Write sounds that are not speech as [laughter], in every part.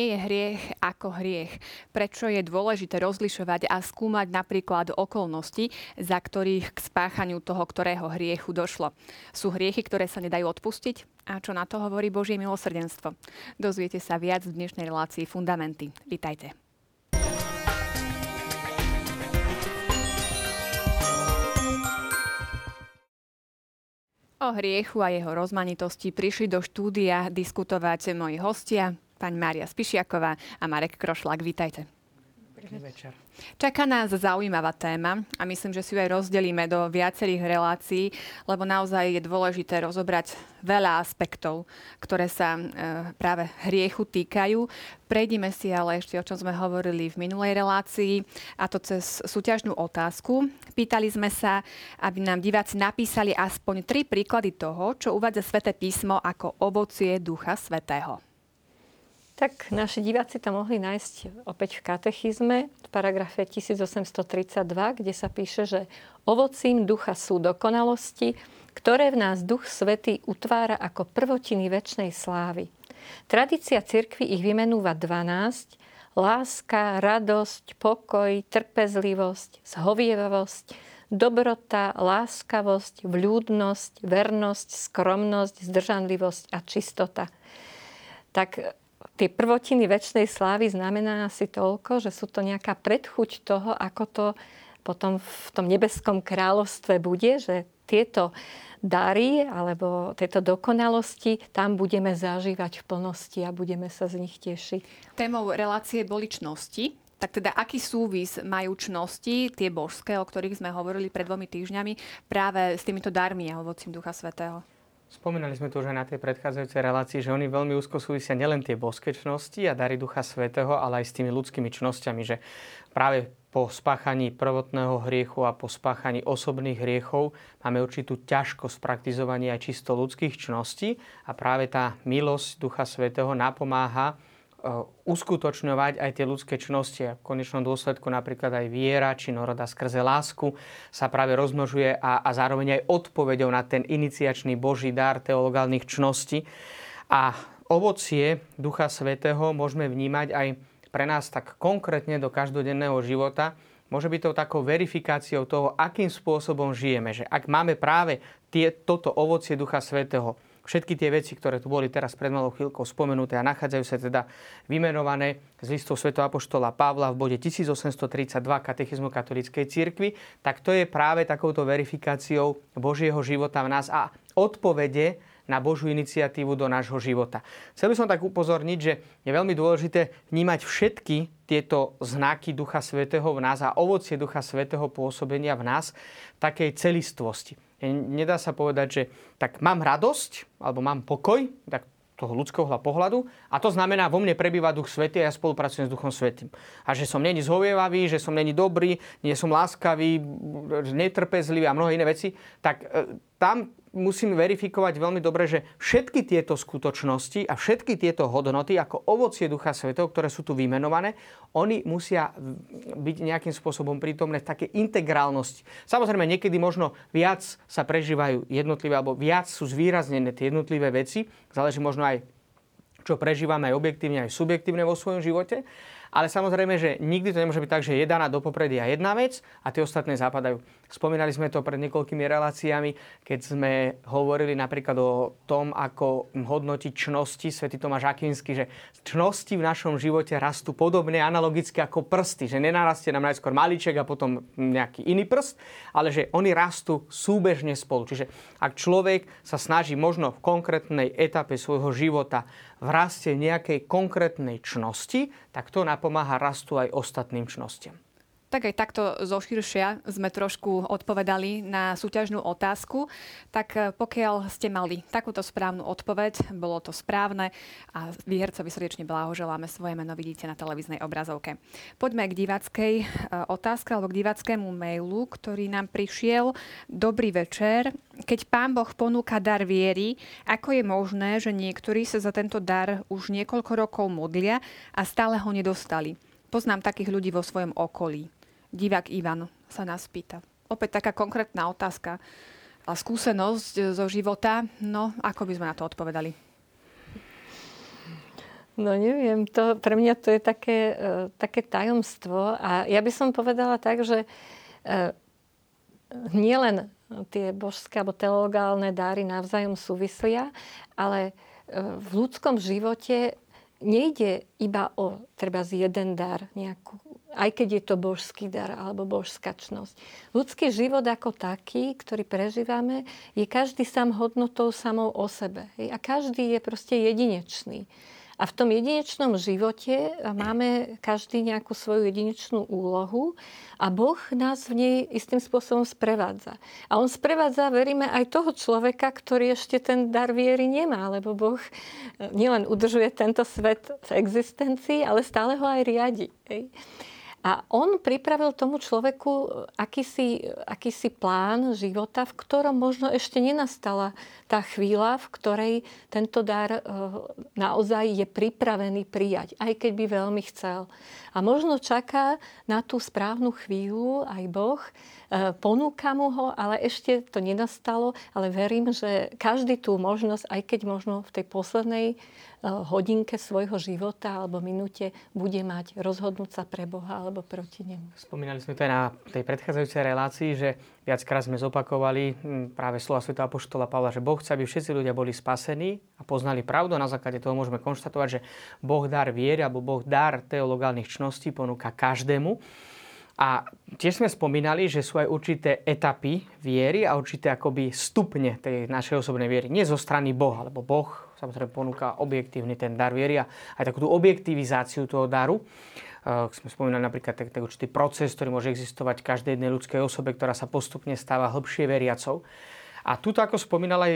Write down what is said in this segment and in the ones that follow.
nie je hriech ako hriech? Prečo je dôležité rozlišovať a skúmať napríklad okolnosti, za ktorých k spáchaniu toho, ktorého hriechu došlo? Sú hriechy, ktoré sa nedajú odpustiť? A čo na to hovorí Božie milosrdenstvo? Dozviete sa viac v dnešnej relácii Fundamenty. Vítajte. O hriechu a jeho rozmanitosti prišli do štúdia diskutovať moji hostia, pani Mária Spišiaková a Marek Krošlák. Vítajte. Pekný večer. Čaká nás zaujímavá téma a myslím, že si ju aj rozdelíme do viacerých relácií, lebo naozaj je dôležité rozobrať veľa aspektov, ktoré sa e, práve hriechu týkajú. Prejdime si ale ešte, o čom sme hovorili v minulej relácii, a to cez súťažnú otázku. Pýtali sme sa, aby nám diváci napísali aspoň tri príklady toho, čo uvádza Sveté písmo ako ovocie Ducha Svetého. Tak naši diváci to mohli nájsť opäť v katechizme, v paragrafe 1832, kde sa píše, že ovocím ducha sú dokonalosti, ktoré v nás Duch Svetý utvára ako prvotiny väčšnej slávy. Tradícia cirkvi ich vymenúva 12. Láska, radosť, pokoj, trpezlivosť, zhovievavosť, dobrota, láskavosť, vľúdnosť, vernosť, skromnosť, zdržanlivosť a čistota. Tak tie prvotiny väčšnej slávy znamená asi toľko, že sú to nejaká predchuť toho, ako to potom v tom nebeskom kráľovstve bude, že tieto dary alebo tieto dokonalosti tam budeme zažívať v plnosti a budeme sa z nich tešiť. Témou relácie boli čnosti. Tak teda aký súvis majú čnosti, tie božské, o ktorých sme hovorili pred dvomi týždňami, práve s týmito darmi a ovocím Ducha Svetého? Spomínali sme tu už aj na tej predchádzajúcej relácii, že oni veľmi úzko súvisia nielen tie boské čnosti a dary Ducha Svetého, ale aj s tými ľudskými čnosťami, že práve po spáchaní prvotného hriechu a po spáchaní osobných hriechov máme určitú ťažkosť praktizovania aj čisto ľudských čností a práve tá milosť Ducha Svetého napomáha uskutočňovať aj tie ľudské čnosti. A v konečnom dôsledku napríklad aj viera či noroda skrze lásku sa práve rozmnožuje a, a zároveň aj odpovedou na ten iniciačný Boží dar teologálnych čností. A ovocie Ducha Svetého môžeme vnímať aj pre nás tak konkrétne do každodenného života. Môže byť to takou verifikáciou toho, akým spôsobom žijeme. Že ak máme práve tie, toto ovocie Ducha Svetého Všetky tie veci, ktoré tu boli teraz pred malou chvíľkou spomenuté a nachádzajú sa teda vymenované z listov Sv. Apoštola Pavla v bode 1832 katechizmu katolíckej cirkvi, tak to je práve takouto verifikáciou Božieho života v nás a odpovede na Božú iniciatívu do nášho života. Chcel by som tak upozorniť, že je veľmi dôležité vnímať všetky tieto znaky Ducha Svetého v nás a ovocie Ducha Svetého pôsobenia v nás v takej celistvosti nedá sa povedať, že tak mám radosť, alebo mám pokoj, tak toho ľudského pohľadu a to znamená, vo mne prebýva Duch Svetý a ja spolupracujem s Duchom Svetým. A že som není zhovievavý, že som není dobrý, nie som láskavý, netrpezlivý a mnohé iné veci, tak e, tam musím verifikovať veľmi dobre, že všetky tieto skutočnosti a všetky tieto hodnoty ako ovocie Ducha Svetého, ktoré sú tu vymenované, oni musia byť nejakým spôsobom prítomné v takej integrálnosti. Samozrejme, niekedy možno viac sa prežívajú jednotlivé, alebo viac sú zvýraznené tie jednotlivé veci. Záleží možno aj, čo prežívame aj objektívne, aj subjektívne vo svojom živote. Ale samozrejme, že nikdy to nemôže byť tak, že je daná do popredia jedna vec a tie ostatné zapadajú. Spomínali sme to pred niekoľkými reláciami, keď sme hovorili napríklad o tom, ako hodnotiť čnosti. Svetý Tomáš Akvinsky, že čnosti v našom živote rastú podobne, analogicky ako prsty. Že nenarastie nám najskôr maliček a potom nejaký iný prst, ale že oni rastú súbežne spolu. Čiže ak človek sa snaží možno v konkrétnej etape svojho života v raste nejakej konkrétnej čnosti, tak to napomáha rastu aj ostatným čnostiam. Tak aj takto zoširšia sme trošku odpovedali na súťažnú otázku. Tak eh, pokiaľ ste mali takúto správnu odpoveď, bolo to správne a výhercovi srdečne blahoželáme. Svoje meno vidíte na televíznej obrazovke. Poďme k diváckej eh, otázke alebo k divackému mailu, ktorý nám prišiel. Dobrý večer. Keď pán Boh ponúka dar viery, ako je možné, že niektorí sa za tento dar už niekoľko rokov modlia a stále ho nedostali? Poznám takých ľudí vo svojom okolí divák Ivan sa nás pýta. Opäť taká konkrétna otázka a skúsenosť zo života. No, ako by sme na to odpovedali? No neviem, to, pre mňa to je také, uh, také tajomstvo a ja by som povedala tak, že uh, nielen tie božské alebo teologálne dáry navzájom súvisia, ale uh, v ľudskom živote nejde iba o treba z jeden dar, nejakú, aj keď je to božský dar alebo božská čnosť. Ľudský život ako taký, ktorý prežívame, je každý sám hodnotou samou o sebe. A každý je proste jedinečný. A v tom jedinečnom živote máme každý nejakú svoju jedinečnú úlohu a Boh nás v nej istým spôsobom sprevádza. A On sprevádza, veríme, aj toho človeka, ktorý ešte ten dar viery nemá, lebo Boh eh, nielen udržuje tento svet v existencii, ale stále ho aj riadi. Hej. A on pripravil tomu človeku akýsi, akýsi plán života, v ktorom možno ešte nenastala tá chvíľa, v ktorej tento dar e, naozaj je pripravený prijať, aj keď by veľmi chcel. A možno čaká na tú správnu chvíľu aj Boh, e, ponúka mu ho, ale ešte to nenastalo, ale verím, že každý tú možnosť, aj keď možno v tej poslednej Eh, hodinke svojho života alebo minúte bude mať rozhodnúť sa pre Boha alebo proti nemu. Spomínali sme to aj na tej predchádzajúcej relácii, že viackrát sme zopakovali hm, práve slova Sv. Apoštola Pavla, že Boh chce, aby všetci ľudia boli spasení a poznali pravdu. Na základe toho môžeme konštatovať, že Boh dar viery alebo Boh dar teologálnych čností ponúka každému. A tiež sme spomínali, že sú aj určité etapy viery a určité akoby stupne tej našej osobnej viery. Nie zo strany Boha, lebo Boh samozrejme ponúka objektívny ten dar viery a aj takú tú objektivizáciu toho daru. Uh, sme spomínali napríklad tak, tak určitý proces, ktorý môže existovať v každej jednej ľudskej osobe, ktorá sa postupne stáva hĺbšie veriacou. A tuto, ako spomínal aj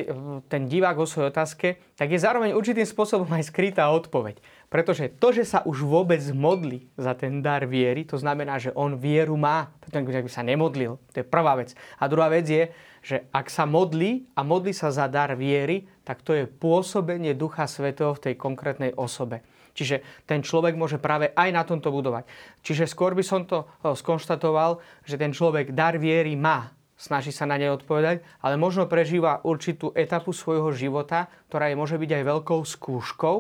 ten divák vo svojej otázke, tak je zároveň určitým spôsobom aj skrytá odpoveď. Pretože to, že sa už vôbec modlí za ten dar viery, to znamená, že on vieru má. Preto by sa nemodlil. To je prvá vec. A druhá vec je, že ak sa modlí a modlí sa za dar viery, tak to je pôsobenie Ducha Svetého v tej konkrétnej osobe. Čiže ten človek môže práve aj na tomto budovať. Čiže skôr by som to skonštatoval, že ten človek dar viery má, snaží sa na ne odpovedať, ale možno prežíva určitú etapu svojho života, ktorá je môže byť aj veľkou skúškou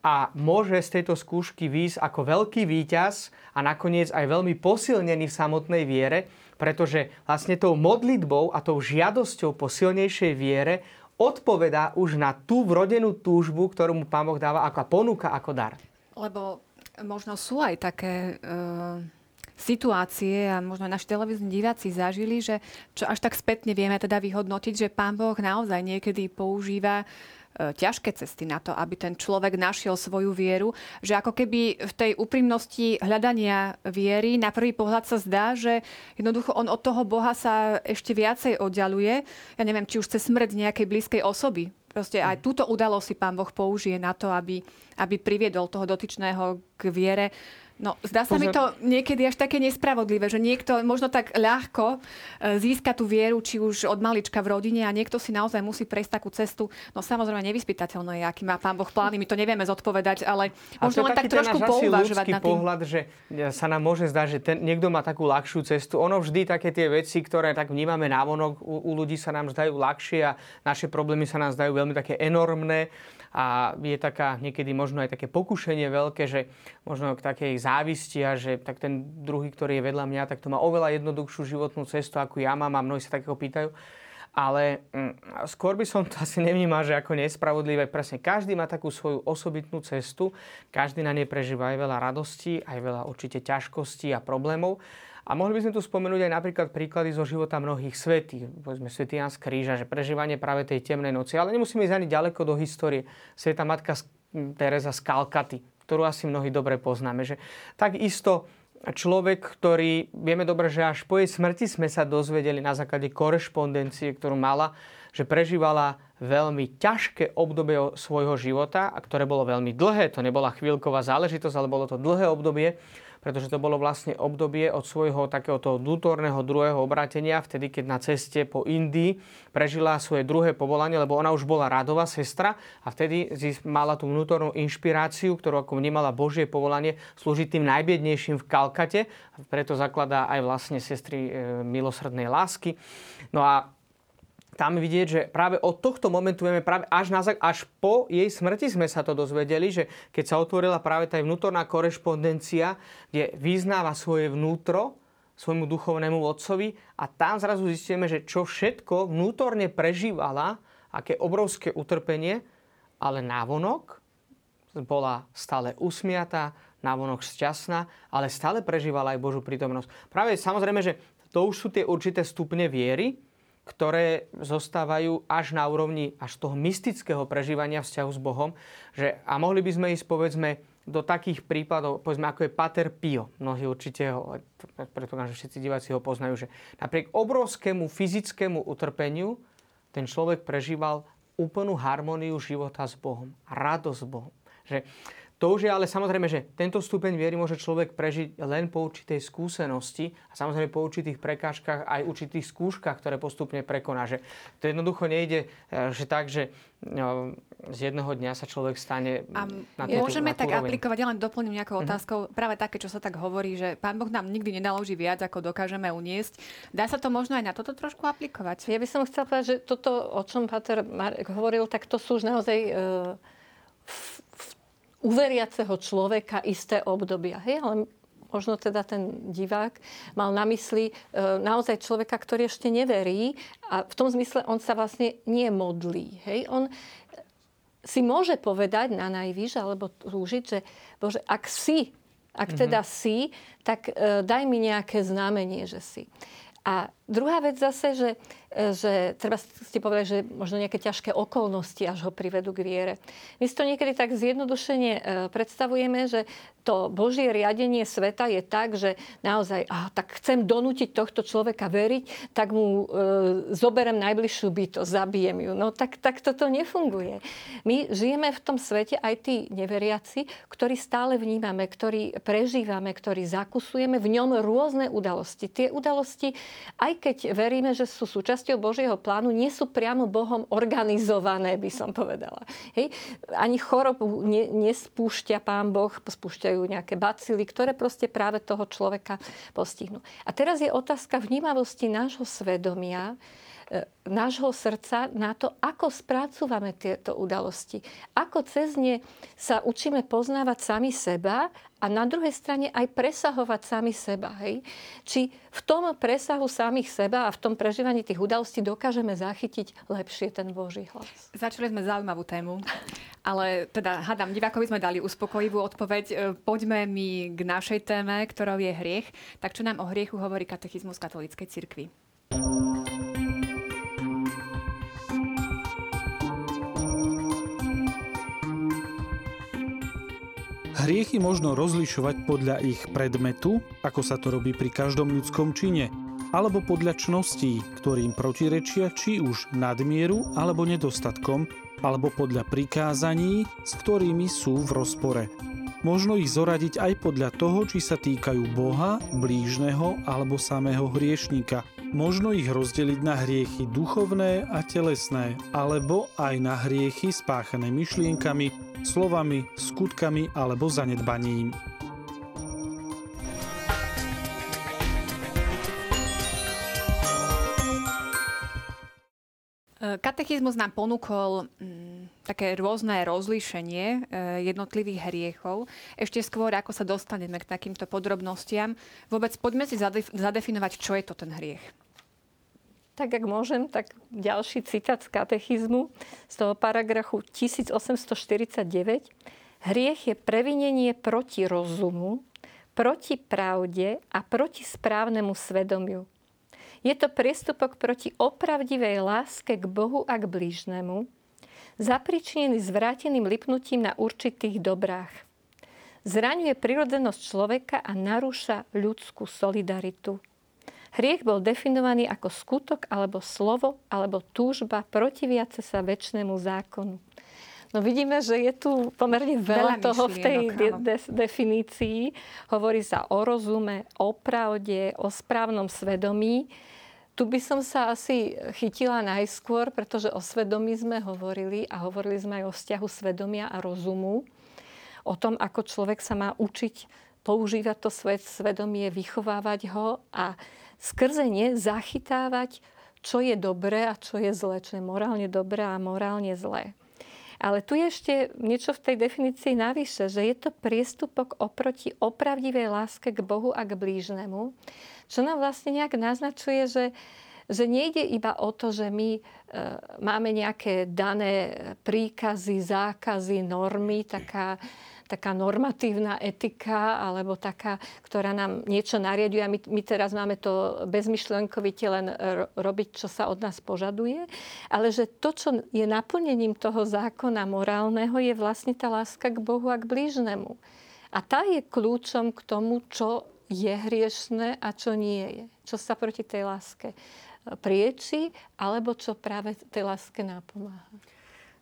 a môže z tejto skúšky výjsť ako veľký víťaz a nakoniec aj veľmi posilnený v samotnej viere, pretože vlastne tou modlitbou a tou žiadosťou po silnejšej viere odpovedá už na tú vrodenú túžbu, ktorú mu Pán Boh dáva ako ponúka ako dar. Lebo možno sú aj také uh, situácie a možno naši televízni diváci zažili, že čo až tak spätne vieme teda vyhodnotiť, že Pán Boh naozaj niekedy používa E, ťažké cesty na to, aby ten človek našiel svoju vieru, že ako keby v tej úprimnosti hľadania viery na prvý pohľad sa zdá, že jednoducho on od toho Boha sa ešte viacej oddialuje. Ja neviem, či už cez smrť nejakej blízkej osoby. Proste aj túto udalosť si pán Boh použije na to, aby, aby priviedol toho dotyčného k viere. No, zdá sa Pozor. mi to niekedy až také nespravodlivé, že niekto možno tak ľahko e, získa tú vieru, či už od malička v rodine a niekto si naozaj musí prejsť takú cestu. No samozrejme nevyspytateľné je, aký má pán Boh plány, my to nevieme zodpovedať, ale možno len tak trošku pouvažovať na tým. pohľad, že sa nám môže zdať, že ten, niekto má takú ľahšiu cestu. Ono vždy také tie veci, ktoré tak vnímame návonok, u, u ľudí sa nám zdajú ľahšie a naše problémy sa nám zdajú veľmi také enormné a je taká niekedy možno aj také pokušenie veľké, že možno k takej závisti a že tak ten druhý, ktorý je vedľa mňa, tak to má oveľa jednoduchšiu životnú cestu, ako ja mám a mnohí sa takého pýtajú. Ale mm, skôr by som to asi nevnímal, že ako nespravodlivé. Presne každý má takú svoju osobitnú cestu, každý na nej prežíva aj veľa radostí, aj veľa určite ťažkostí a problémov. A mohli by sme tu spomenúť aj napríklad príklady zo života mnohých svetých. Povedzme svätý Jan z Kríža, že prežívanie práve tej temnej noci. Ale nemusíme ísť ani ďaleko do histórie. Sveta matka Teresa z Kalkaty, ktorú asi mnohí dobre poznáme. Že takisto človek, ktorý, vieme dobre, že až po jej smrti sme sa dozvedeli na základe korešpondencie, ktorú mala, že prežívala veľmi ťažké obdobie svojho života, a ktoré bolo veľmi dlhé. To nebola chvíľková záležitosť, ale bolo to dlhé obdobie pretože to bolo vlastne obdobie od svojho takéhoto vnútorného druhého obrátenia, vtedy keď na ceste po Indii prežila svoje druhé povolanie, lebo ona už bola radová sestra a vtedy mala tú vnútornú inšpiráciu, ktorú ako vnímala Božie povolanie slúžiť tým najbiednejším v Kalkate, preto zakladá aj vlastne sestry e, milosrdnej lásky. No a tam vidieť, že práve od tohto momentu vieme práve až, na, až po jej smrti sme sa to dozvedeli, že keď sa otvorila práve tá vnútorná korešpondencia, kde vyznáva svoje vnútro svojmu duchovnému otcovi a tam zrazu zistíme, že čo všetko vnútorne prežívala, aké obrovské utrpenie, ale návonok bola stále usmiatá, návonok šťastná, ale stále prežívala aj Božú prítomnosť. Práve samozrejme, že to už sú tie určité stupne viery, ktoré zostávajú až na úrovni až toho mystického prežívania vzťahu s Bohom. Že, a mohli by sme ísť, povedzme, do takých prípadov, povedzme, ako je Pater Pio. Mnohí určite ho, preto že všetci diváci ho poznajú, že napriek obrovskému fyzickému utrpeniu ten človek prežíval úplnú harmóniu života s Bohom. Radosť s Bohom. Že to už je ale samozrejme, že tento stupeň viery môže človek prežiť len po určitej skúsenosti a samozrejme po určitých prekážkach aj určitých skúškach, ktoré postupne prekoná. Že to jednoducho nejde, e, že tak, že no, z jedného dňa sa človek stane a na túto, Môžeme na tak úroveň. aplikovať, ja len doplním nejakou mhm. otázkou, uh-huh. práve také, čo sa tak hovorí, že Pán Boh nám nikdy nenaloží viac, ako dokážeme uniesť. Dá sa to možno aj na toto trošku aplikovať? Ja by som chcela povedať, že toto, o čom Pater Marek hovoril, tak to sú už naozaj uh, u veriaceho človeka isté obdobia. Hej, ale možno teda ten divák mal na mysli e, naozaj človeka, ktorý ešte neverí a v tom zmysle on sa vlastne nie modlí. Hej? On si môže povedať na najvyš alebo túžiť, že Bože, ak si, ak mm-hmm. teda si, tak e, daj mi nejaké znamenie, že si. A druhá vec zase, že že treba ste povedať, že možno nejaké ťažké okolnosti až ho privedú k viere. My si to niekedy tak zjednodušene e, predstavujeme, že to Božie riadenie sveta je tak, že naozaj, ah, tak chcem donútiť tohto človeka veriť, tak mu e, zoberem najbližšiu bytosť, zabijem ju. No tak, tak toto nefunguje. My žijeme v tom svete aj tí neveriaci, ktorí stále vnímame, ktorí prežívame, ktorí zakusujeme v ňom rôzne udalosti. Tie udalosti, aj keď veríme, že sú súčasťou súčasťou Božieho plánu, nie sú priamo Bohom organizované, by som povedala. Hej? Ani chorobu ne, nespúšťa Pán Boh, spúšťajú nejaké bacily, ktoré proste práve toho človeka postihnú. A teraz je otázka vnímavosti nášho svedomia, nášho srdca na to, ako spracúvame tieto udalosti. Ako cez ne sa učíme poznávať sami seba a na druhej strane aj presahovať sami seba. Hej? Či v tom presahu samých seba a v tom prežívaní tých udalostí dokážeme zachytiť lepšie ten Boží hlas. Začali sme zaujímavú tému, ale teda hádam, divákovi sme dali uspokojivú odpoveď. E, poďme mi k našej téme, ktorou je hriech. Tak čo nám o hriechu hovorí katechizmus katolíckej cirkvi? Hriechy možno rozlišovať podľa ich predmetu, ako sa to robí pri každom ľudskom čine, alebo podľa čností, ktorým protirečia či už nadmieru alebo nedostatkom, alebo podľa prikázaní, s ktorými sú v rozpore. Možno ich zoradiť aj podľa toho, či sa týkajú Boha, blížneho alebo samého hriešnika. Možno ich rozdeliť na hriechy duchovné a telesné, alebo aj na hriechy spáchané myšlienkami, slovami, skutkami alebo zanedbaním. Katechizmus nám ponúkol mm, také rôzne rozlíšenie e, jednotlivých hriechov. Ešte skôr, ako sa dostaneme k takýmto podrobnostiam, vôbec poďme si zadefinovať, čo je to ten hriech. Tak ak môžem, tak ďalší citát z katechizmu z toho paragrafu 1849. Hriech je previnenie proti rozumu, proti pravde a proti správnemu svedomiu. Je to priestupok proti opravdivej láske k Bohu a k blížnemu, zapričinený zvráteným lipnutím na určitých dobrách. Zraňuje prirodzenosť človeka a narúša ľudskú solidaritu. Hriech bol definovaný ako skutok alebo slovo alebo túžba protiviace sa väčšnému zákonu. No vidíme, že je tu pomerne veľa, veľa toho v tej de- de- definícii. Hovorí sa o rozume, o pravde, o správnom svedomí. Tu by som sa asi chytila najskôr, pretože o svedomí sme hovorili a hovorili sme aj o vzťahu svedomia a rozumu. O tom, ako človek sa má učiť používať to svoje svedomie, vychovávať ho a skrze ne zachytávať čo je dobré a čo je zlé, čo je morálne dobré a morálne zlé. Ale tu je ešte niečo v tej definícii navyše, že je to priestupok oproti opravdivej láske k Bohu a k blížnemu, čo nám vlastne nejak naznačuje, že, že nejde iba o to, že my e, máme nejaké dané príkazy, zákazy, normy, taká taká normatívna etika alebo taká, ktorá nám niečo nariaduje a my, my teraz máme to bezmyšlenkovite len robiť, čo sa od nás požaduje, ale že to, čo je naplnením toho zákona morálneho, je vlastne tá láska k Bohu a k blížnemu. A tá je kľúčom k tomu, čo je hriešne a čo nie je. Čo sa proti tej láske prieči, alebo čo práve tej láske napomáha.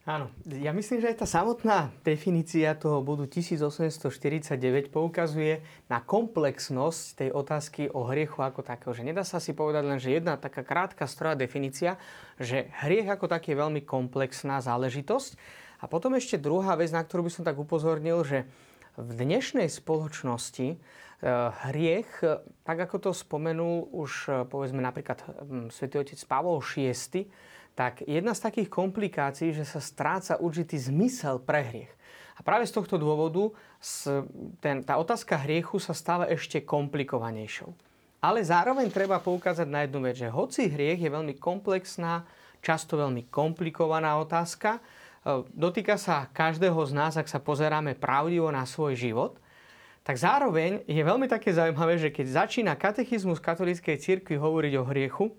Áno, ja myslím, že aj tá samotná definícia toho bodu 1849 poukazuje na komplexnosť tej otázky o hriechu ako takého. Že nedá sa si povedať len, že jedna taká krátka stroja definícia, že hriech ako taký je veľmi komplexná záležitosť. A potom ešte druhá vec, na ktorú by som tak upozornil, že v dnešnej spoločnosti eh, hriech, tak ako to spomenul už eh, povedzme napríklad svätý otec Pavol VI, tak jedna z takých komplikácií, že sa stráca určitý zmysel pre hriech. A práve z tohto dôvodu ten, tá otázka hriechu sa stáva ešte komplikovanejšou. Ale zároveň treba poukázať na jednu vec, že hoci hriech je veľmi komplexná, často veľmi komplikovaná otázka, e, dotýka sa každého z nás, ak sa pozeráme pravdivo na svoj život, tak zároveň je veľmi také zaujímavé, že keď začína katechizmus katolíckej cirkvi hovoriť o hriechu,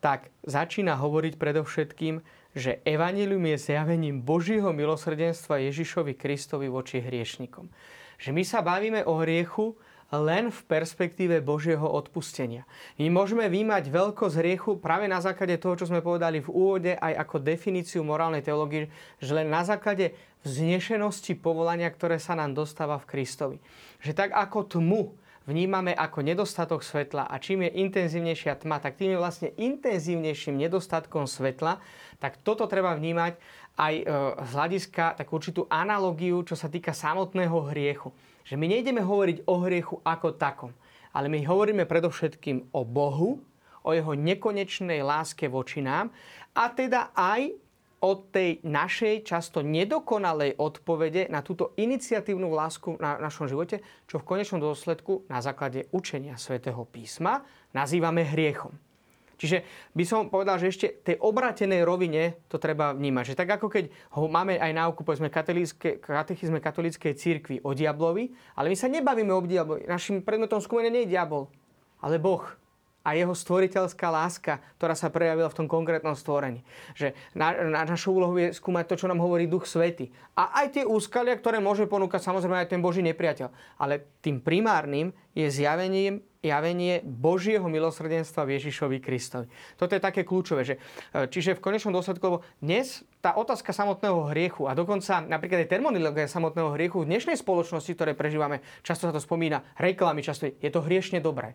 tak začína hovoriť predovšetkým, že evanilium je zjavením Božieho milosrdenstva Ježišovi Kristovi voči hriešnikom. Že my sa bavíme o hriechu len v perspektíve Božieho odpustenia. My môžeme výmať veľkosť hriechu práve na základe toho, čo sme povedali v úvode, aj ako definíciu morálnej teológie, že len na základe vznešenosti povolania, ktoré sa nám dostáva v Kristovi. Že tak ako tmu vnímame ako nedostatok svetla a čím je intenzívnejšia tma, tak tým je vlastne intenzívnejším nedostatkom svetla, tak toto treba vnímať aj e, z hľadiska takú určitú analogiu, čo sa týka samotného hriechu. Že my nejdeme hovoriť o hriechu ako takom, ale my hovoríme predovšetkým o Bohu, o jeho nekonečnej láske voči nám a teda aj od tej našej často nedokonalej odpovede na túto iniciatívnu lásku na našom živote, čo v konečnom dôsledku na základe učenia svätého písma nazývame hriechom. Čiže by som povedal, že ešte tej obratenej rovine to treba vnímať. Že tak ako keď ho máme aj náuku, povedzme, katechizme katolíckej církvy o diablovi, ale my sa nebavíme o diablovi. Našim predmetom skúmania nie je diabol, ale Boh a jeho stvoriteľská láska, ktorá sa prejavila v tom konkrétnom stvorení. Že na, na, našou úlohou je skúmať to, čo nám hovorí Duch Svety. A aj tie úskalia, ktoré môže ponúkať samozrejme aj ten Boží nepriateľ. Ale tým primárnym je zjavenie, javenie Božieho milosrdenstva v Ježišovi Kristovi. Toto je také kľúčové. Že, e, čiže v konečnom dôsledku dnes tá otázka samotného hriechu a dokonca napríklad aj terminológia samotného hriechu v dnešnej spoločnosti, ktoré prežívame, často sa to spomína, reklamy často je to hriešne dobré.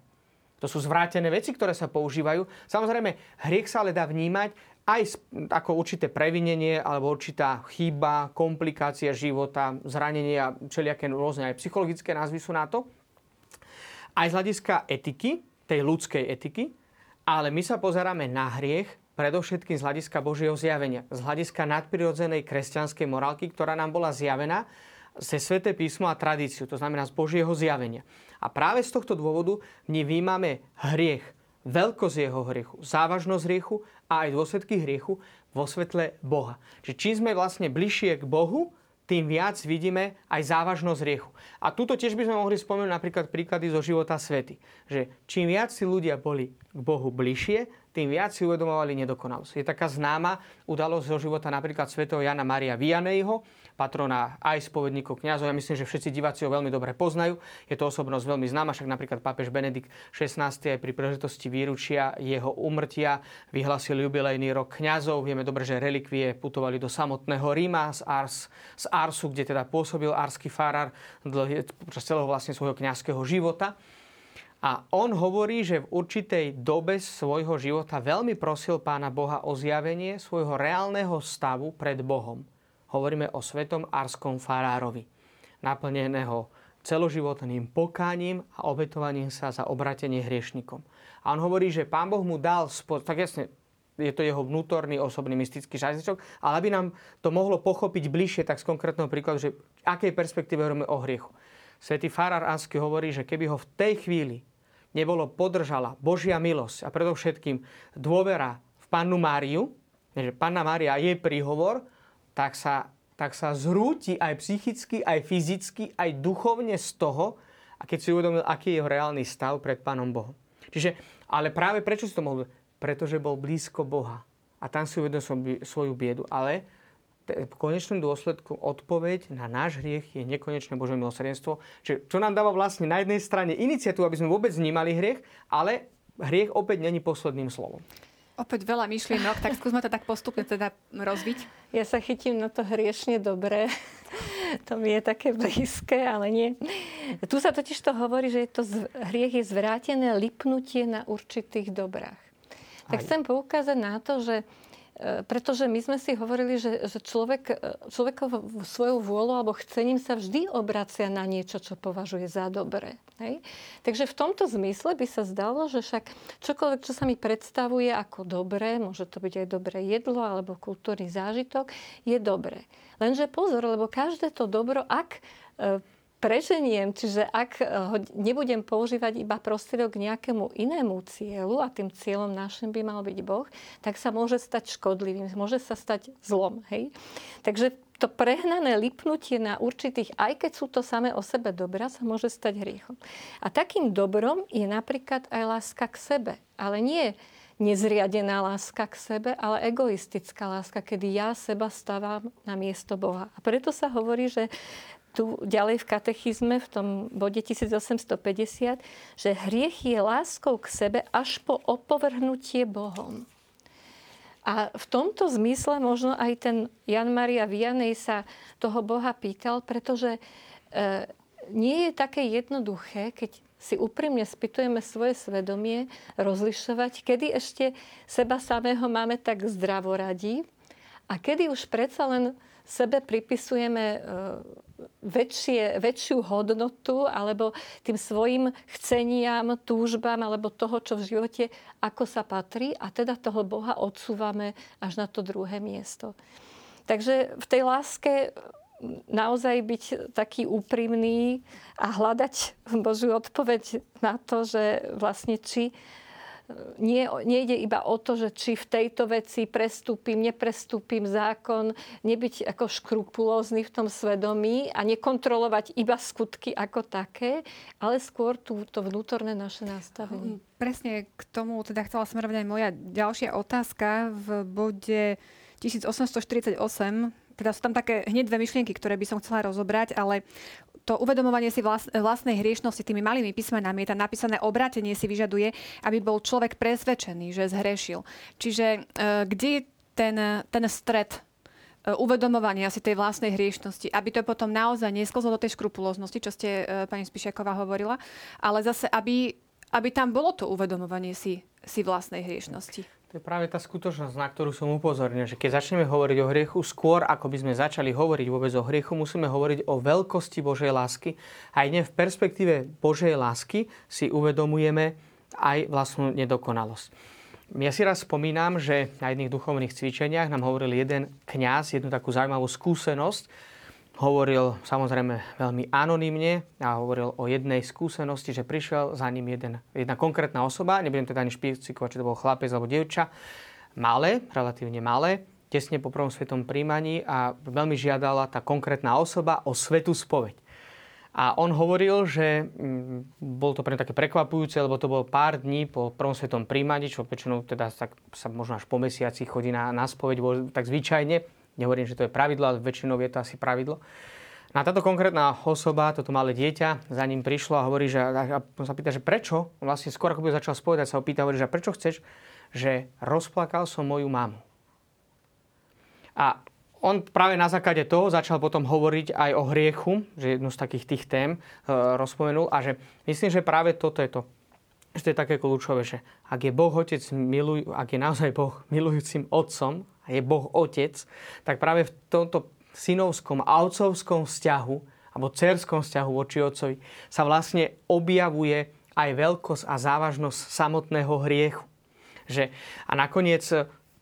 To sú zvrátené veci, ktoré sa používajú. Samozrejme, hriech sa ale dá vnímať aj ako určité previnenie alebo určitá chyba, komplikácia života, zranenie a všelijaké rôzne aj psychologické názvy sú na to. Aj z hľadiska etiky, tej ľudskej etiky, ale my sa pozeráme na hriech predovšetkým z hľadiska Božieho zjavenia, z hľadiska nadprirodzenej kresťanskej morálky, ktorá nám bola zjavená cez sväté písmo a tradíciu, to znamená z Božieho zjavenia. A práve z tohto dôvodu my vymáme hriech, veľkosť jeho hriechu, závažnosť hriechu a aj dôsledky hriechu vo svetle Boha. Čiže čím sme vlastne bližšie k Bohu, tým viac vidíme aj závažnosť hriechu. A tuto tiež by sme mohli spomenúť napríklad príklady zo života svety. Že čím viac si ľudia boli k Bohu bližšie, tým viac si uvedomovali nedokonalosť. Je taká známa udalosť zo života napríklad svätého Jana Maria Vianejho, patrona aj spovedníkov kňazov. Ja myslím, že všetci diváci ho veľmi dobre poznajú. Je to osobnosť veľmi známa, však napríklad pápež Benedikt XVI aj pri príležitosti výručia jeho umrtia vyhlasil jubilejný rok kňazov. Vieme dobre, že relikvie putovali do samotného Ríma z, Ars, z Arsu, kde teda pôsobil arský farár počas celého vlastne svojho kňazského života. A on hovorí, že v určitej dobe svojho života veľmi prosil pána Boha o zjavenie svojho reálneho stavu pred Bohom. Hovoríme o svetom arskom farárovi, naplneného celoživotným pokáním a obetovaním sa za obratenie hriešnikom. A on hovorí, že pán Boh mu dal, tak jasne, je to jeho vnútorný osobný mystický žajzičok, ale aby nám to mohlo pochopiť bližšie, tak z konkrétneho príkladu, že v akej perspektíve hovoríme o hriechu. Svetý Farar Ansky hovorí, že keby ho v tej chvíli nebolo podržala Božia milosť a predovšetkým dôvera v Pannu Máriu, že Panna Mária je príhovor, tak sa, tak sa zrúti aj psychicky, aj fyzicky, aj duchovne z toho, a keď si uvedomil, aký je jeho reálny stav pred Pánom Bohom. Čiže, ale práve prečo si to mohol? Pretože bol blízko Boha. A tam si uvedomil svoju biedu. Ale v konečnom dôsledku odpoveď na náš hriech je nekonečné Božie milosrdenstvo. Čiže čo nám dáva vlastne na jednej strane iniciatívu, aby sme vôbec vnímali hriech, ale hriech opäť není posledným slovom. Opäť veľa myšlienok, tak skúsme to tak postupne teda rozviť. Ja sa chytím na to hriešne dobre. [laughs] to mi je také blízke, ale nie. Tu sa totiž to hovorí, že je to hriech je zvrátené lipnutie na určitých dobrách. Tak Aj. chcem poukázať na to, že pretože my sme si hovorili, že, že človek, e, človek svojou vôľou alebo chcením sa vždy obracia na niečo, čo považuje za dobré. Hej? Takže v tomto zmysle by sa zdalo, že však čokoľvek, čo sa mi predstavuje ako dobré, môže to byť aj dobré jedlo alebo kultúrny zážitok, je dobré. Lenže pozor, lebo každé to dobro, ak e, preženiem, čiže ak eh, ho nebudem používať iba prostriedok k nejakému inému cieľu a tým cieľom našim by mal byť Boh, tak sa môže stať škodlivým, môže sa stať zlom. Hej? Takže to prehnané lipnutie na určitých, aj keď sú to samé o sebe dobrá, sa môže stať hriechom. A takým dobrom je napríklad aj láska k sebe. Ale nie nezriadená láska k sebe, ale egoistická láska, kedy ja seba stávam na miesto Boha. A preto sa hovorí, že tu ďalej v katechizme, v tom bode 1850, že hriech je láskou k sebe až po opovrhnutie Bohom. A v tomto zmysle možno aj ten Jan Maria Vianney sa toho Boha pýtal, pretože e, nie je také jednoduché, keď si úprimne spýtujeme svoje svedomie, rozlišovať, kedy ešte seba samého máme tak zdravoradí a kedy už predsa len sebe pripisujeme e, väčšie, väčšiu hodnotu alebo tým svojim chceniam, túžbám alebo toho, čo v živote, ako sa patrí a teda toho Boha odsúvame až na to druhé miesto. Takže v tej láske naozaj byť taký úprimný a hľadať Božiu odpoveď na to, že vlastne či nie, nejde iba o to, že či v tejto veci prestúpim, neprestúpim zákon, nebyť ako škrupulózny v tom svedomí a nekontrolovať iba skutky ako také, ale skôr tú, to vnútorné naše nastavenie. Hm, presne k tomu teda chcela smerovať aj moja ďalšia otázka v bode 1848 teda sú tam také hneď dve myšlienky, ktoré by som chcela rozobrať, ale to uvedomovanie si vlastnej hriešnosti tými malými písmenami, je tam napísané obrátenie si vyžaduje, aby bol človek presvedčený, že zhrešil. Čiže e, kde je ten, ten stred e, uvedomovania si tej vlastnej hriešnosti, aby to potom naozaj nesklzlo do tej škrupulóznosti, čo ste e, pani Spišiaková hovorila, ale zase, aby, aby tam bolo to uvedomovanie si, si vlastnej hriešnosti. To je práve tá skutočnosť, na ktorú som upozornil, že keď začneme hovoriť o hriechu, skôr ako by sme začali hovoriť vôbec o hriechu, musíme hovoriť o veľkosti Božej lásky. A aj v perspektíve Božej lásky si uvedomujeme aj vlastnú nedokonalosť. Ja si raz spomínam, že na jedných duchovných cvičeniach nám hovoril jeden kňaz jednu takú zaujímavú skúsenosť, hovoril samozrejme veľmi anonymne a hovoril o jednej skúsenosti, že prišiel za ním jeden, jedna konkrétna osoba, nebudem teda ani špecifikovať, či to bol chlapec alebo dievča, malé, relatívne malé, tesne po prvom svetom príjmaní a veľmi žiadala tá konkrétna osoba o svetú spoveď. A on hovoril, že mm, bol to pre také prekvapujúce, lebo to bolo pár dní po prvom svetom príjmaní, čo väčšinou teda sa, sa možno až po mesiaci chodí na, na spoveď, tak zvyčajne Nehovorím, že to je pravidlo, ale väčšinou je to asi pravidlo. No táto konkrétna osoba, toto malé dieťa, za ním prišlo a hovorí, že a sa pýta, že prečo, vlastne skôr ako by začal spovedať, sa ho hovorí, že prečo chceš, že rozplakal som moju mamu. A on práve na základe toho začal potom hovoriť aj o hriechu, že jednu z takých tých tém e, rozpomenul a že myslím, že práve toto je to, to je také kľúčové, že ak je Boh Otec miluj, ak je naozaj Boh milujúcim Otcom, a je Boh Otec, tak práve v tomto synovskom a otcovskom vzťahu alebo cerskom vzťahu voči otcovi sa vlastne objavuje aj veľkosť a závažnosť samotného hriechu. Že, a nakoniec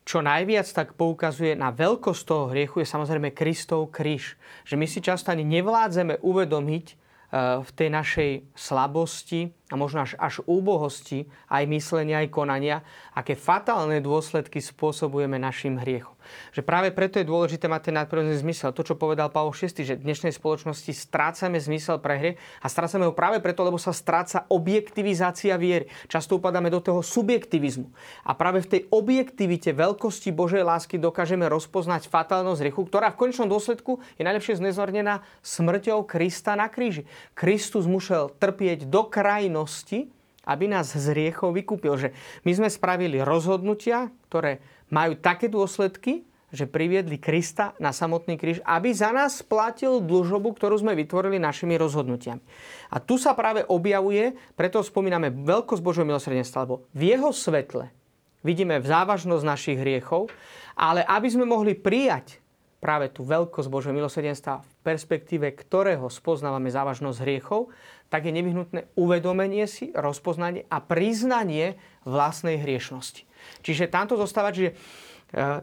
čo najviac tak poukazuje na veľkosť toho hriechu, je samozrejme Kristov kríž. Že my si často ani nevládzeme uvedomiť v tej našej slabosti a možno až, až úbohosti aj myslenia, aj konania, aké fatálne dôsledky spôsobujeme našim hriechom. Že práve preto je dôležité mať ten nadprirodzený zmysel. To, čo povedal Pavol VI, že v dnešnej spoločnosti strácame zmysel pre hry a strácame ho práve preto, lebo sa stráca objektivizácia viery. Často upadáme do toho subjektivizmu. A práve v tej objektivite veľkosti Božej lásky dokážeme rozpoznať fatálnosť hriechu, ktorá v konečnom dôsledku je najlepšie znezornená smrťou Krista na kríži. Kristus musel trpieť do krajiny milosti, aby nás z riechov vykúpil. Že my sme spravili rozhodnutia, ktoré majú také dôsledky, že priviedli Krista na samotný kríž, aby za nás platil dlžobu, ktorú sme vytvorili našimi rozhodnutiami. A tu sa práve objavuje, preto spomíname veľkosť Božieho milosrdenstva, lebo v jeho svetle vidíme v závažnosť našich hriechov, ale aby sme mohli prijať práve tú veľkosť Božieho milosrdenstva v perspektíve ktorého spoznávame závažnosť hriechov, tak je nevyhnutné uvedomenie si, rozpoznanie a priznanie vlastnej hriešnosti. Čiže tamto zostáva, že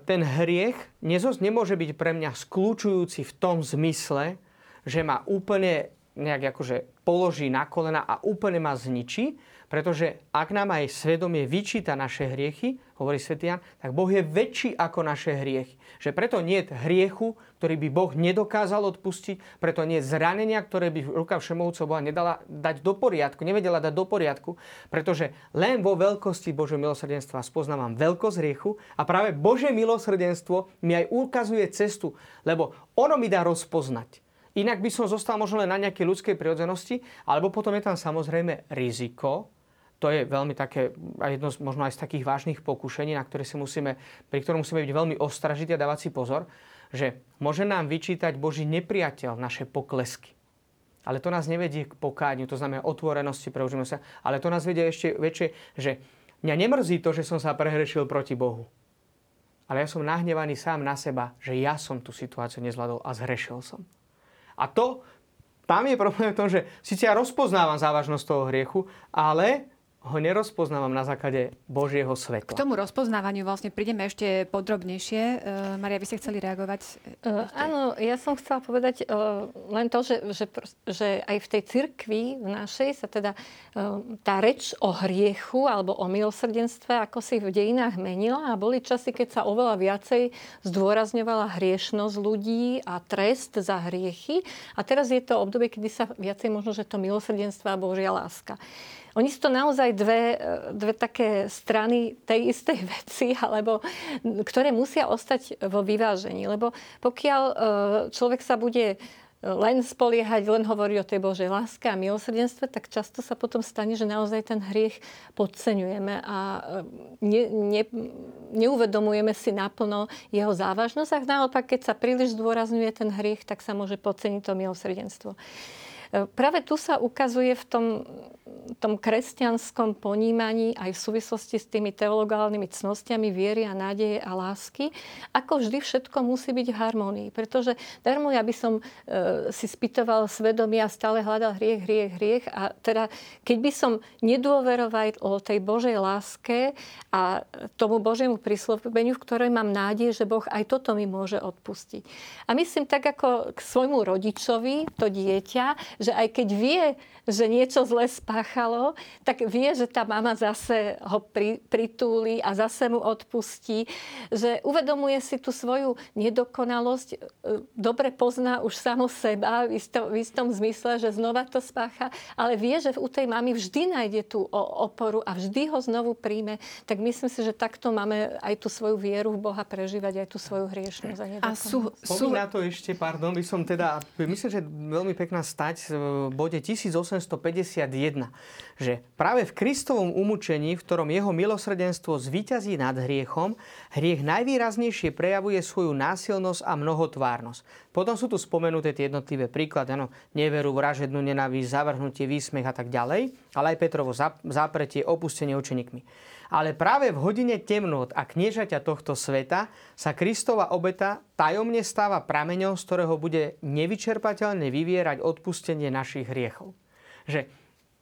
ten hriech nemôže byť pre mňa skľúčujúci v tom zmysle, že ma úplne nejak akože položí na kolena a úplne ma zničí, pretože ak nám aj svedomie vyčíta naše hriechy, hovorí Svetian, tak Boh je väčší ako naše hriechy. Že preto nie je hriechu, ktorý by Boh nedokázal odpustiť, preto nie je zranenia, ktoré by ruka všemovcov Boha nedala dať do poriadku, nevedela dať do poriadku, pretože len vo veľkosti Božieho milosrdenstva spoznávam veľkosť hriechu a práve Božie milosrdenstvo mi aj ukazuje cestu, lebo ono mi dá rozpoznať. Inak by som zostal možno len na nejakej ľudskej prirodzenosti, alebo potom je tam samozrejme riziko, to je veľmi také, jedno z, možno aj z takých vážnych pokušení, na ktoré si musíme, pri ktorom musíme byť veľmi ostražití a dávať si pozor, že môže nám vyčítať Boží nepriateľ naše poklesky. Ale to nás nevedie k pokáňu, to znamená otvorenosti pre sa, ale to nás vedie ešte väčšie, že mňa nemrzí to, že som sa prehrešil proti Bohu. Ale ja som nahnevaný sám na seba, že ja som tú situáciu nezvládol a zhrešil som. A to, tam je problém v tom, že síce ja rozpoznávam závažnosť toho hriechu, ale ho nerozpoznávam na základe Božieho svetla. K tomu rozpoznávaniu vlastne prídeme ešte podrobnejšie. Uh, Maria, vy ste chceli reagovať? Uh, áno, ja som chcela povedať uh, len to, že, že, že aj v tej cirkvi v našej sa teda uh, tá reč o hriechu alebo o milosrdenstve ako si v dejinách menila a boli časy, keď sa oveľa viacej zdôrazňovala hriešnosť ľudí a trest za hriechy. A teraz je to obdobie, kedy sa viacej možno, že to milosrdenstvo a Božia láska. Oni sú to naozaj dve, dve také strany tej istej [laughs] veci, alebo ktoré musia ostať vo vyvážení. Lebo pokiaľ e, človek sa bude len spoliehať, len hovoriť o tej Božej láske a milosrdenstve, tak často sa potom stane, že naozaj ten hriech podceňujeme a e, ne, ne, neuvedomujeme si naplno jeho závažnosť. A naopak, keď sa príliš zdôrazňuje ten hriech, tak sa môže podceniť to milosrdenstvo. E, práve tu sa ukazuje v tom, tom kresťanskom ponímaní aj v súvislosti s tými teologálnymi cnostiami viery a nádeje a lásky, ako vždy všetko musí byť v harmonii. Pretože darmo ja by som e, si spýtoval svedomie a stále hľadal hriech, hriech, hriech a teda keď by som nedôveroval o tej Božej láske a tomu Božiemu prísloveniu, v ktorej mám nádej, že Boh aj toto mi môže odpustiť. A myslím tak ako k svojmu rodičovi, to dieťa, že aj keď vie, že niečo zle spáchalo, tak vie, že tá mama zase ho pri, pritúli a zase mu odpustí. Že uvedomuje si tú svoju nedokonalosť, e, dobre pozná už samo seba v istom, v istom zmysle, že znova to spácha, ale vie, že u tej mamy vždy nájde tú oporu a vždy ho znovu príjme. Tak myslím si, že takto máme aj tú svoju vieru v Boha prežívať, aj tú svoju hriešnosť. A, a sú, sú... na to ešte, pardon, by som teda, myslím, že veľmi pekná stať v bode 1851, že práve v Kristovom umúčení, v ktorom jeho milosrdenstvo zvíťazí nad hriechom, hriech najvýraznejšie prejavuje svoju násilnosť a mnohotvárnosť. Potom sú tu spomenuté tie jednotlivé príklady, ano, neveru, vražednú nenávisť, zavrhnutie, výsmech a tak ďalej, ale aj Petrovo zápretie, opustenie učeníkmi. Ale práve v hodine temnot a kniežaťa tohto sveta sa Kristova obeta tajomne stáva prameňom, z ktorého bude nevyčerpateľne vyvierať odpustenie našich hriechov. Že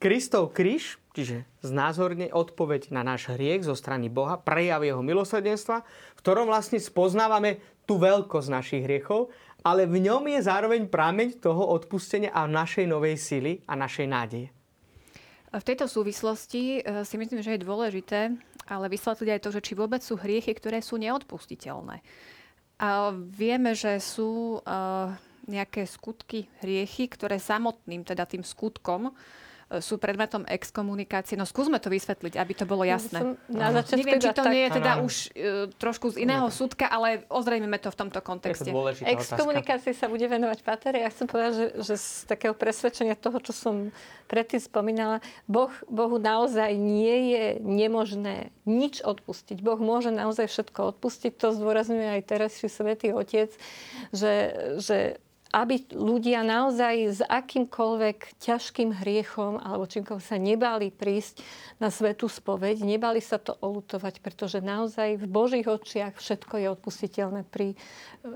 Kristov kríž, čiže znázorne odpoveď na náš hriech zo strany Boha, prejav jeho milosrdenstva, v ktorom vlastne spoznávame tú veľkosť našich hriechov, ale v ňom je zároveň prameň toho odpustenia a našej novej sily a našej nádeje. V tejto súvislosti e, si myslím, že je dôležité ale vysvetliť aj to, že či vôbec sú hriechy, ktoré sú neodpustiteľné. A vieme, že sú uh, nejaké skutky, hriechy, ktoré samotným, teda tým skutkom, sú predmetom exkomunikácie. No skúsme to vysvetliť, aby to bolo jasné. Na Neviem, či to tak... nie je teda ano. už uh, trošku z iného súdka, ale ozrejmime to v tomto kontexte. Exkomunikácie sa bude venovať Pater. Ja chcem povedať, že, že z takého presvedčenia toho, čo som predtým spomínala, boh, Bohu naozaj nie je nemožné nič odpustiť. Boh môže naozaj všetko odpustiť. To zdôrazňuje aj teraz Svetý Otec, že, že aby ľudia naozaj s akýmkoľvek ťažkým hriechom alebo čímkoľvek sa nebali prísť na svetú spoveď, nebali sa to olutovať, pretože naozaj v Božích očiach všetko je odpustiteľné pri,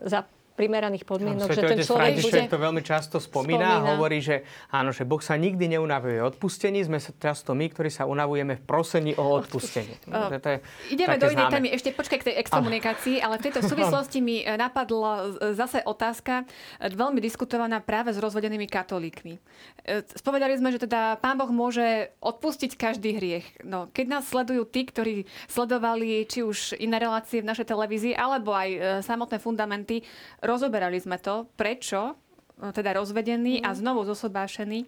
za primeraných podmienok. že ten človek bude... to veľmi často spomína, spomína a hovorí, že áno, že Boh sa nikdy neunavuje odpustení, sme sa často my, ktorí sa unavujeme v prosení o odpustení. No, to je Ideme do inej témy. Ešte počkaj k tej exkomunikácii, ale v tejto [laughs] súvislosti mi e, napadla zase otázka, e, veľmi diskutovaná práve s rozvedenými katolíkmi. Spovedali sme, že teda Pán Boh môže odpustiť každý hriech. No, keď nás sledujú tí, ktorí sledovali či už iné relácie v našej televízii, alebo aj samotné fundamenty, rozoberali sme to, prečo e, teda rozvedení mm. a mhm. znovu zosobášení e,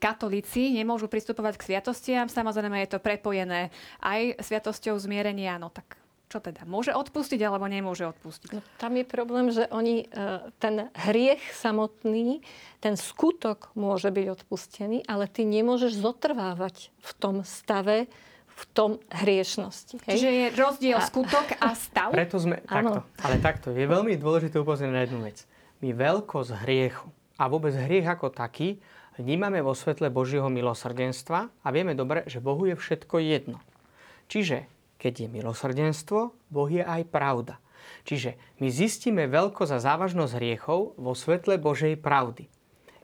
katolíci nemôžu pristupovať k sviatostiam. Samozrejme je to prepojené aj sviatosťou zmierenia. No tak čo teda? Môže odpustiť alebo nemôže odpustiť? No, tam je problém, že oni, e, ten hriech samotný, ten skutok môže byť odpustený, ale ty nemôžeš zotrvávať v tom stave, v tom hriešnosti. Hej? Čiže je rozdiel a... skutok a stav? Preto sme, takto, ale takto, je veľmi dôležité upozorniť na jednu vec. My veľkosť hriechu a vôbec hriech ako taký vnímame vo svetle Božieho milosrdenstva a vieme dobre, že Bohu je všetko jedno. Čiže keď je milosrdenstvo, Boh je aj pravda. Čiže my zistíme veľkosť a závažnosť hriechov vo svetle Božej pravdy.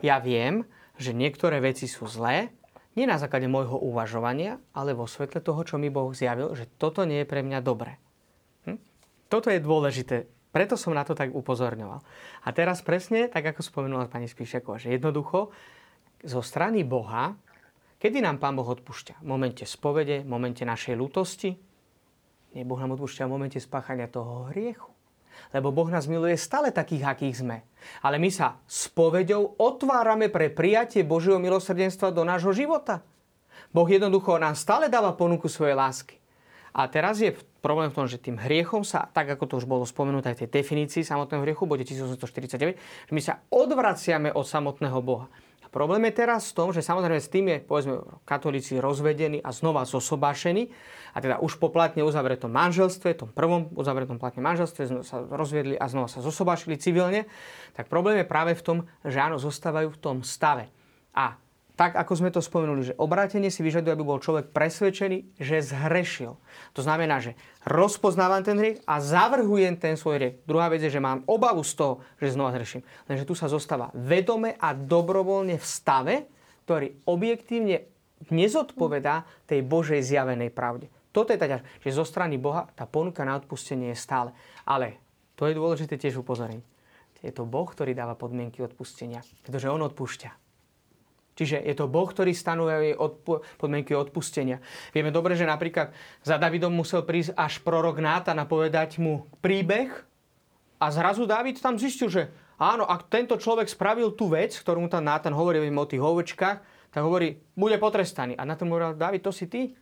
Ja viem, že niektoré veci sú zlé, nie na základe môjho uvažovania, ale vo svetle toho, čo mi Boh zjavil, že toto nie je pre mňa dobré. Hm? Toto je dôležité. Preto som na to tak upozorňoval. A teraz presne, tak ako spomenula pani Spíšeková, že jednoducho zo strany Boha, kedy nám Pán Boh odpúšťa? V momente spovede, v momente našej lutosti? Nie, Boh nám odpúšťa v momente spáchania toho hriechu. Lebo Boh nás miluje stále takých, akých sme. Ale my sa povedou otvárame pre prijatie Božieho milosrdenstva do nášho života. Boh jednoducho nám stále dáva ponuku svojej lásky. A teraz je problém v tom, že tým hriechom sa, tak ako to už bolo spomenuté aj v tej definícii samotného hriechu, bode 1849, že my sa odvraciame od samotného Boha. Problém je teraz v tom, že samozrejme s tým je, povedzme, katolíci rozvedení a znova zosobášení a teda už po platne uzavretom manželstve, tom prvom uzavretom platne manželstve sa rozviedli a znova sa zosobášili civilne, tak problém je práve v tom, že áno, zostávajú v tom stave. A tak ako sme to spomenuli, že obrátenie si vyžaduje, aby bol človek presvedčený, že zhrešil. To znamená, že rozpoznávam ten hriech a zavrhujem ten svoj hriech. Druhá vec je, že mám obavu z toho, že znova zhreším. Lenže tu sa zostáva vedome a dobrovoľne v stave, ktorý objektívne nezodpovedá tej Božej zjavenej pravde. Toto je tá ťaž. Že zo strany Boha tá ponuka na odpustenie je stále. Ale to je dôležité tiež upozorniť. Je to Boh, ktorý dáva podmienky odpustenia. Pretože On odpúšťa. Čiže je to Boh, ktorý stanovuje odpo- podmienky odpustenia. Vieme dobre, že napríklad za Davidom musel prísť až prorok Nátan a povedať mu príbeh a zrazu David tam zistil, že áno, ak tento človek spravil tú vec, ktorú mu tam Nátan hovorí o tých hovečkách, tak hovorí, bude potrestaný. A na tom hovoril, David, to si ty?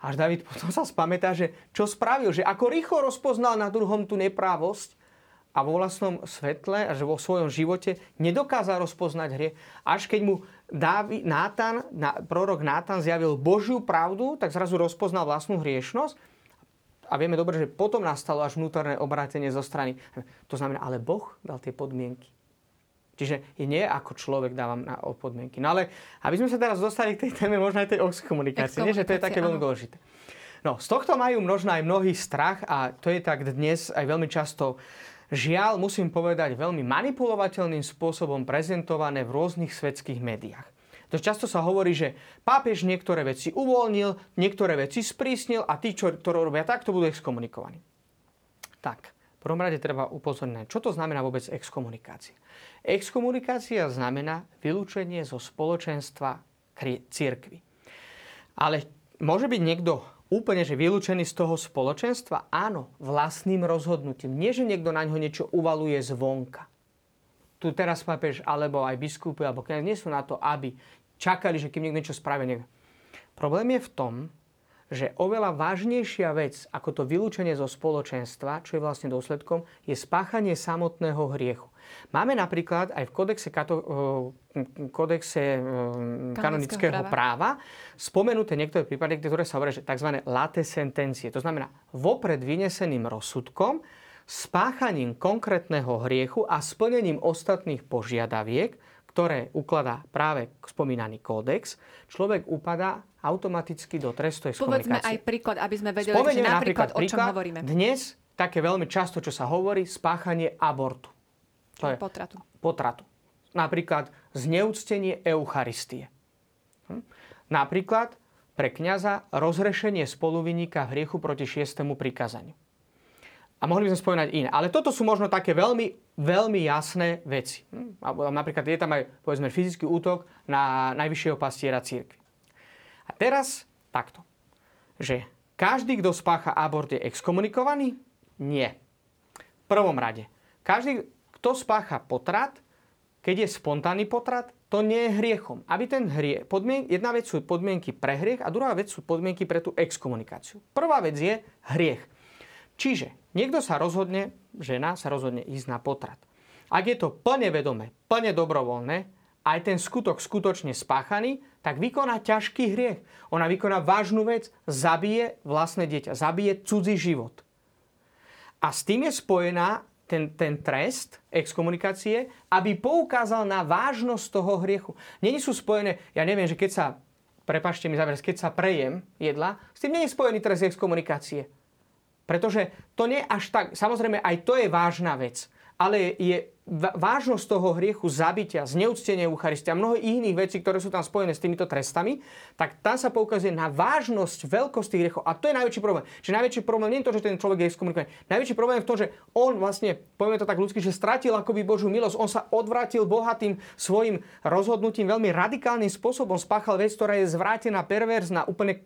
Až David potom sa spamätá, že čo spravil, že ako rýchlo rozpoznal na druhom tú neprávosť, a vo vlastnom svetle a že vo svojom živote nedokázal rozpoznať hrie. Až keď mu Dávi, Nátan, prorok Nátan zjavil Božiu pravdu, tak zrazu rozpoznal vlastnú hriešnosť. A vieme dobre, že potom nastalo až vnútorné obrátenie zo strany. To znamená, ale Boh dal tie podmienky. Čiže nie ako človek dávam na podmienky. No ale aby sme sa teraz dostali k tej téme možno aj tej exkomunikácie, nie, že to je také veľmi dôležité. No, z tohto majú možno aj mnohý strach a to je tak dnes aj veľmi často žiaľ, musím povedať, veľmi manipulovateľným spôsobom prezentované v rôznych svetských médiách. To často sa hovorí, že pápež niektoré veci uvoľnil, niektoré veci sprísnil a tí, čo to robia tak, to budú exkomunikovaní. Tak, v prvom rade treba upozorniť, čo to znamená vôbec exkomunikácia. Exkomunikácia znamená vylúčenie zo spoločenstva církvy. Ale môže byť niekto úplne že vylúčený z toho spoločenstva? Áno, vlastným rozhodnutím. Nie, že niekto na ňo niečo uvaluje zvonka tu teraz pápež, alebo aj biskupy, alebo kniaz nie sú na to, aby čakali, že kým niekto niečo spraví. Niekto. Problém je v tom, že oveľa vážnejšia vec ako to vylúčenie zo spoločenstva, čo je vlastne dôsledkom, je spáchanie samotného hriechu. Máme napríklad aj v kodexe, kato, kodexe kanonického práva. práva spomenuté niektoré prípady, ktoré sa hovoria, že tzv. late sentencie. To znamená vopred vyneseným rozsudkom, spáchaním konkrétneho hriechu a splnením ostatných požiadaviek, ktoré ukladá práve spomínaný kódex, človek upadá automaticky do trestu Povedzme aj príklad, aby sme vedeli, že napríklad, napríklad o čom hovoríme. Dnes také veľmi často, čo sa hovorí, spáchanie abortu. To je potratu. Potratu. Napríklad zneúctenie Eucharistie. Hm? Napríklad pre kňaza rozrešenie spoluviníka hriechu proti šiestému prikazaniu. A mohli by sme spomínať iné. Ale toto sú možno také veľmi, veľmi jasné veci. Hm? Napríklad je tam aj povedzme, fyzický útok na najvyššieho pastiera církvy. A teraz takto. Že každý, kto spácha abort, je exkomunikovaný? Nie. V prvom rade. Každý, kto spácha potrat, keď je spontánny potrat, to nie je hriechom. Aby ten hriech, podmien, jedna vec sú podmienky pre hriech a druhá vec sú podmienky pre tú exkomunikáciu. Prvá vec je hriech. Čiže niekto sa rozhodne, žena sa rozhodne ísť na potrat. Ak je to plne vedomé, plne dobrovoľné, aj ten skutok skutočne spáchaný, tak vykoná ťažký hriech. Ona vykoná vážnu vec, zabije vlastné dieťa, zabije cudzí život. A s tým je spojená ten, ten trest exkomunikácie, aby poukázal na vážnosť toho hriechu. Není sú spojené, ja neviem, že keď sa, prepašte mi záver, keď sa prejem jedla, s tým je spojený trest exkomunikácie. Pretože to nie až tak, samozrejme aj to je vážna vec, ale je vážnosť toho hriechu zabitia, zneúctenie Eucharistia a mnoho iných vecí, ktoré sú tam spojené s týmito trestami, tak tam sa poukazuje na vážnosť, veľkosť tých hriechov. A to je najväčší problém. Čiže najväčší problém nie je to, že ten človek je exkomunikovaný. Najväčší problém je v tom, že on vlastne, povieme to tak ľudsky, že stratil akoby Božiu milosť. On sa odvrátil bohatým svojim rozhodnutím veľmi radikálnym spôsobom. Spáchal vec, ktorá je zvrátená, perverzná, úplne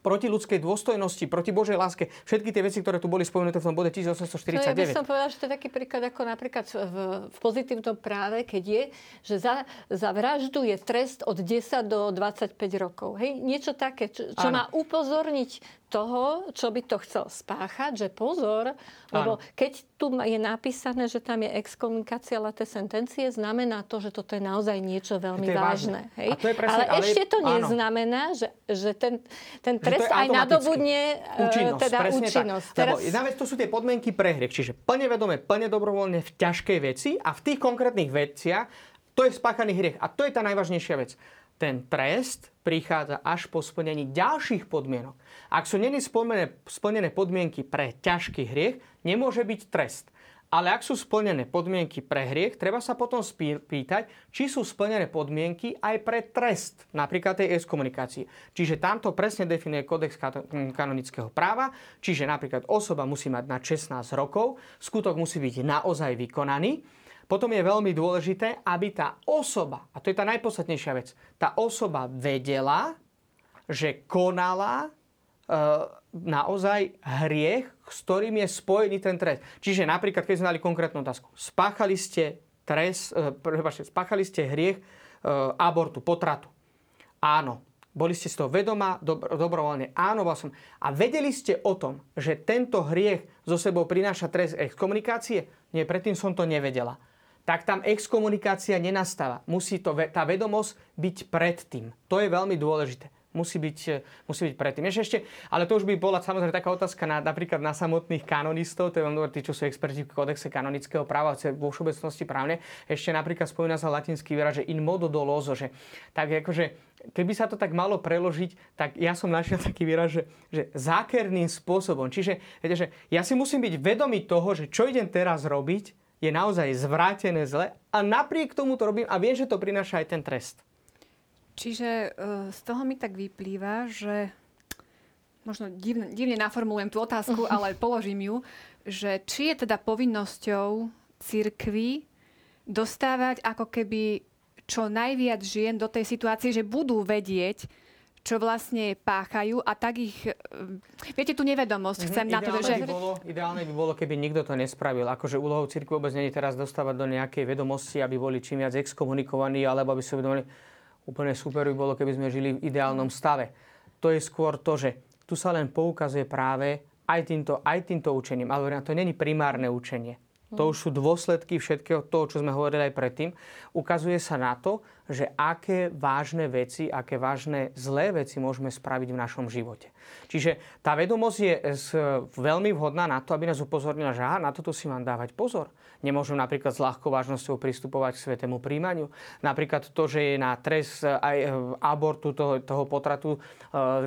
proti ľudskej dôstojnosti, proti Božej láske. Všetky tie veci, ktoré tu boli spomenuté v tom bode 1849. No, ja by som povedala, že to je taký príklad ako napríklad v, v pozitívnom práve, keď je, že za, za vraždu je trest od 10 do 25 rokov. Hej? Niečo také, čo, čo má upozorniť toho, čo by to chcel spáchať, že pozor, lebo Áno. keď tu je napísané, že tam je exkomunikácia late sentencie, znamená to, že toto je naozaj niečo veľmi vážne. vážne. Hej? to je presne, ale, ale ešte to áno. neznamená, že, že ten, ten trest aj nadobudne e, účinnosť. Teda účinnosť. Tak. Teraz... Lebo jedna vec to sú tie podmienky pre hriech, čiže plne vedome, plne dobrovoľne v ťažkej veci a v tých konkrétnych veciach to je spáchaný hriech. A to je tá najvážnejšia vec ten trest prichádza až po splnení ďalších podmienok. Ak sú není splnené, podmienky pre ťažký hriech, nemôže byť trest. Ale ak sú splnené podmienky pre hriech, treba sa potom spýtať, či sú splnené podmienky aj pre trest, napríklad tej exkomunikácie. Čiže tamto presne definuje kodex kanonického práva, čiže napríklad osoba musí mať na 16 rokov, skutok musí byť naozaj vykonaný, potom je veľmi dôležité, aby tá osoba, a to je tá najpodstatnejšia vec, tá osoba vedela, že konala e, naozaj hriech, s ktorým je spojený ten trest. Čiže napríklad, keď sme dali konkrétnu otázku, spáchali ste, trest, e, prepáčte, spáchali ste hriech e, abortu, potratu. Áno. Boli ste z toho vedomá, dobro, dobrovoľne? Áno, bol som. A vedeli ste o tom, že tento hriech zo sebou prináša trest exkomunikácie? Nie, predtým som to nevedela tak tam exkomunikácia nenastáva. Musí to, tá vedomosť byť predtým. To je veľmi dôležité. Musí byť, e, musí byť predtým. Ešte, ale to už by bola samozrejme taká otázka na, napríklad na samotných kanonistov, to je veľmi tí, čo sú experti v kodexe kanonického práva, vo všeobecnosti právne. Ešte napríklad spomína sa latinský výraz, že in modo doloso, že tak akože, keby sa to tak malo preložiť, tak ja som našiel [laughs] taký výraz, že, že zákerným spôsobom. Čiže, viete, že ja si musím byť vedomý toho, že čo idem teraz robiť, je naozaj zvrátené zle a napriek tomu to robím a viem, že to prináša aj ten trest. Čiže z toho mi tak vyplýva, že možno divne, divne naformulujem tú otázku, [laughs] ale položím ju, že či je teda povinnosťou cirkvi dostávať ako keby čo najviac žien do tej situácie, že budú vedieť, čo vlastne páchajú a tak ich... Eh, viete, tú nevedomosť chcem mm-hmm. na to, že... By bolo, ideálne by bolo, keby nikto to nespravil. Akože úlohou cirkvi vôbec nie je teraz dostávať do nejakej vedomosti, aby boli čím viac exkomunikovaní, alebo aby si uvedomili, úplne super by bolo, keby sme žili v ideálnom stave. To je skôr to, že tu sa len poukazuje práve aj týmto, aj týmto učením. Ale to není primárne učenie. To už sú dôsledky všetkého toho, čo sme hovorili aj predtým. Ukazuje sa na to, že aké vážne veci, aké vážne zlé veci môžeme spraviť v našom živote. Čiže tá vedomosť je veľmi vhodná na to, aby nás upozornila, že aha, na toto si mám dávať pozor. Nemôžem napríklad s ľahkou vážnosťou pristupovať k svetému príjmaniu. Napríklad to, že je na trest aj e, abortu toho, toho potratu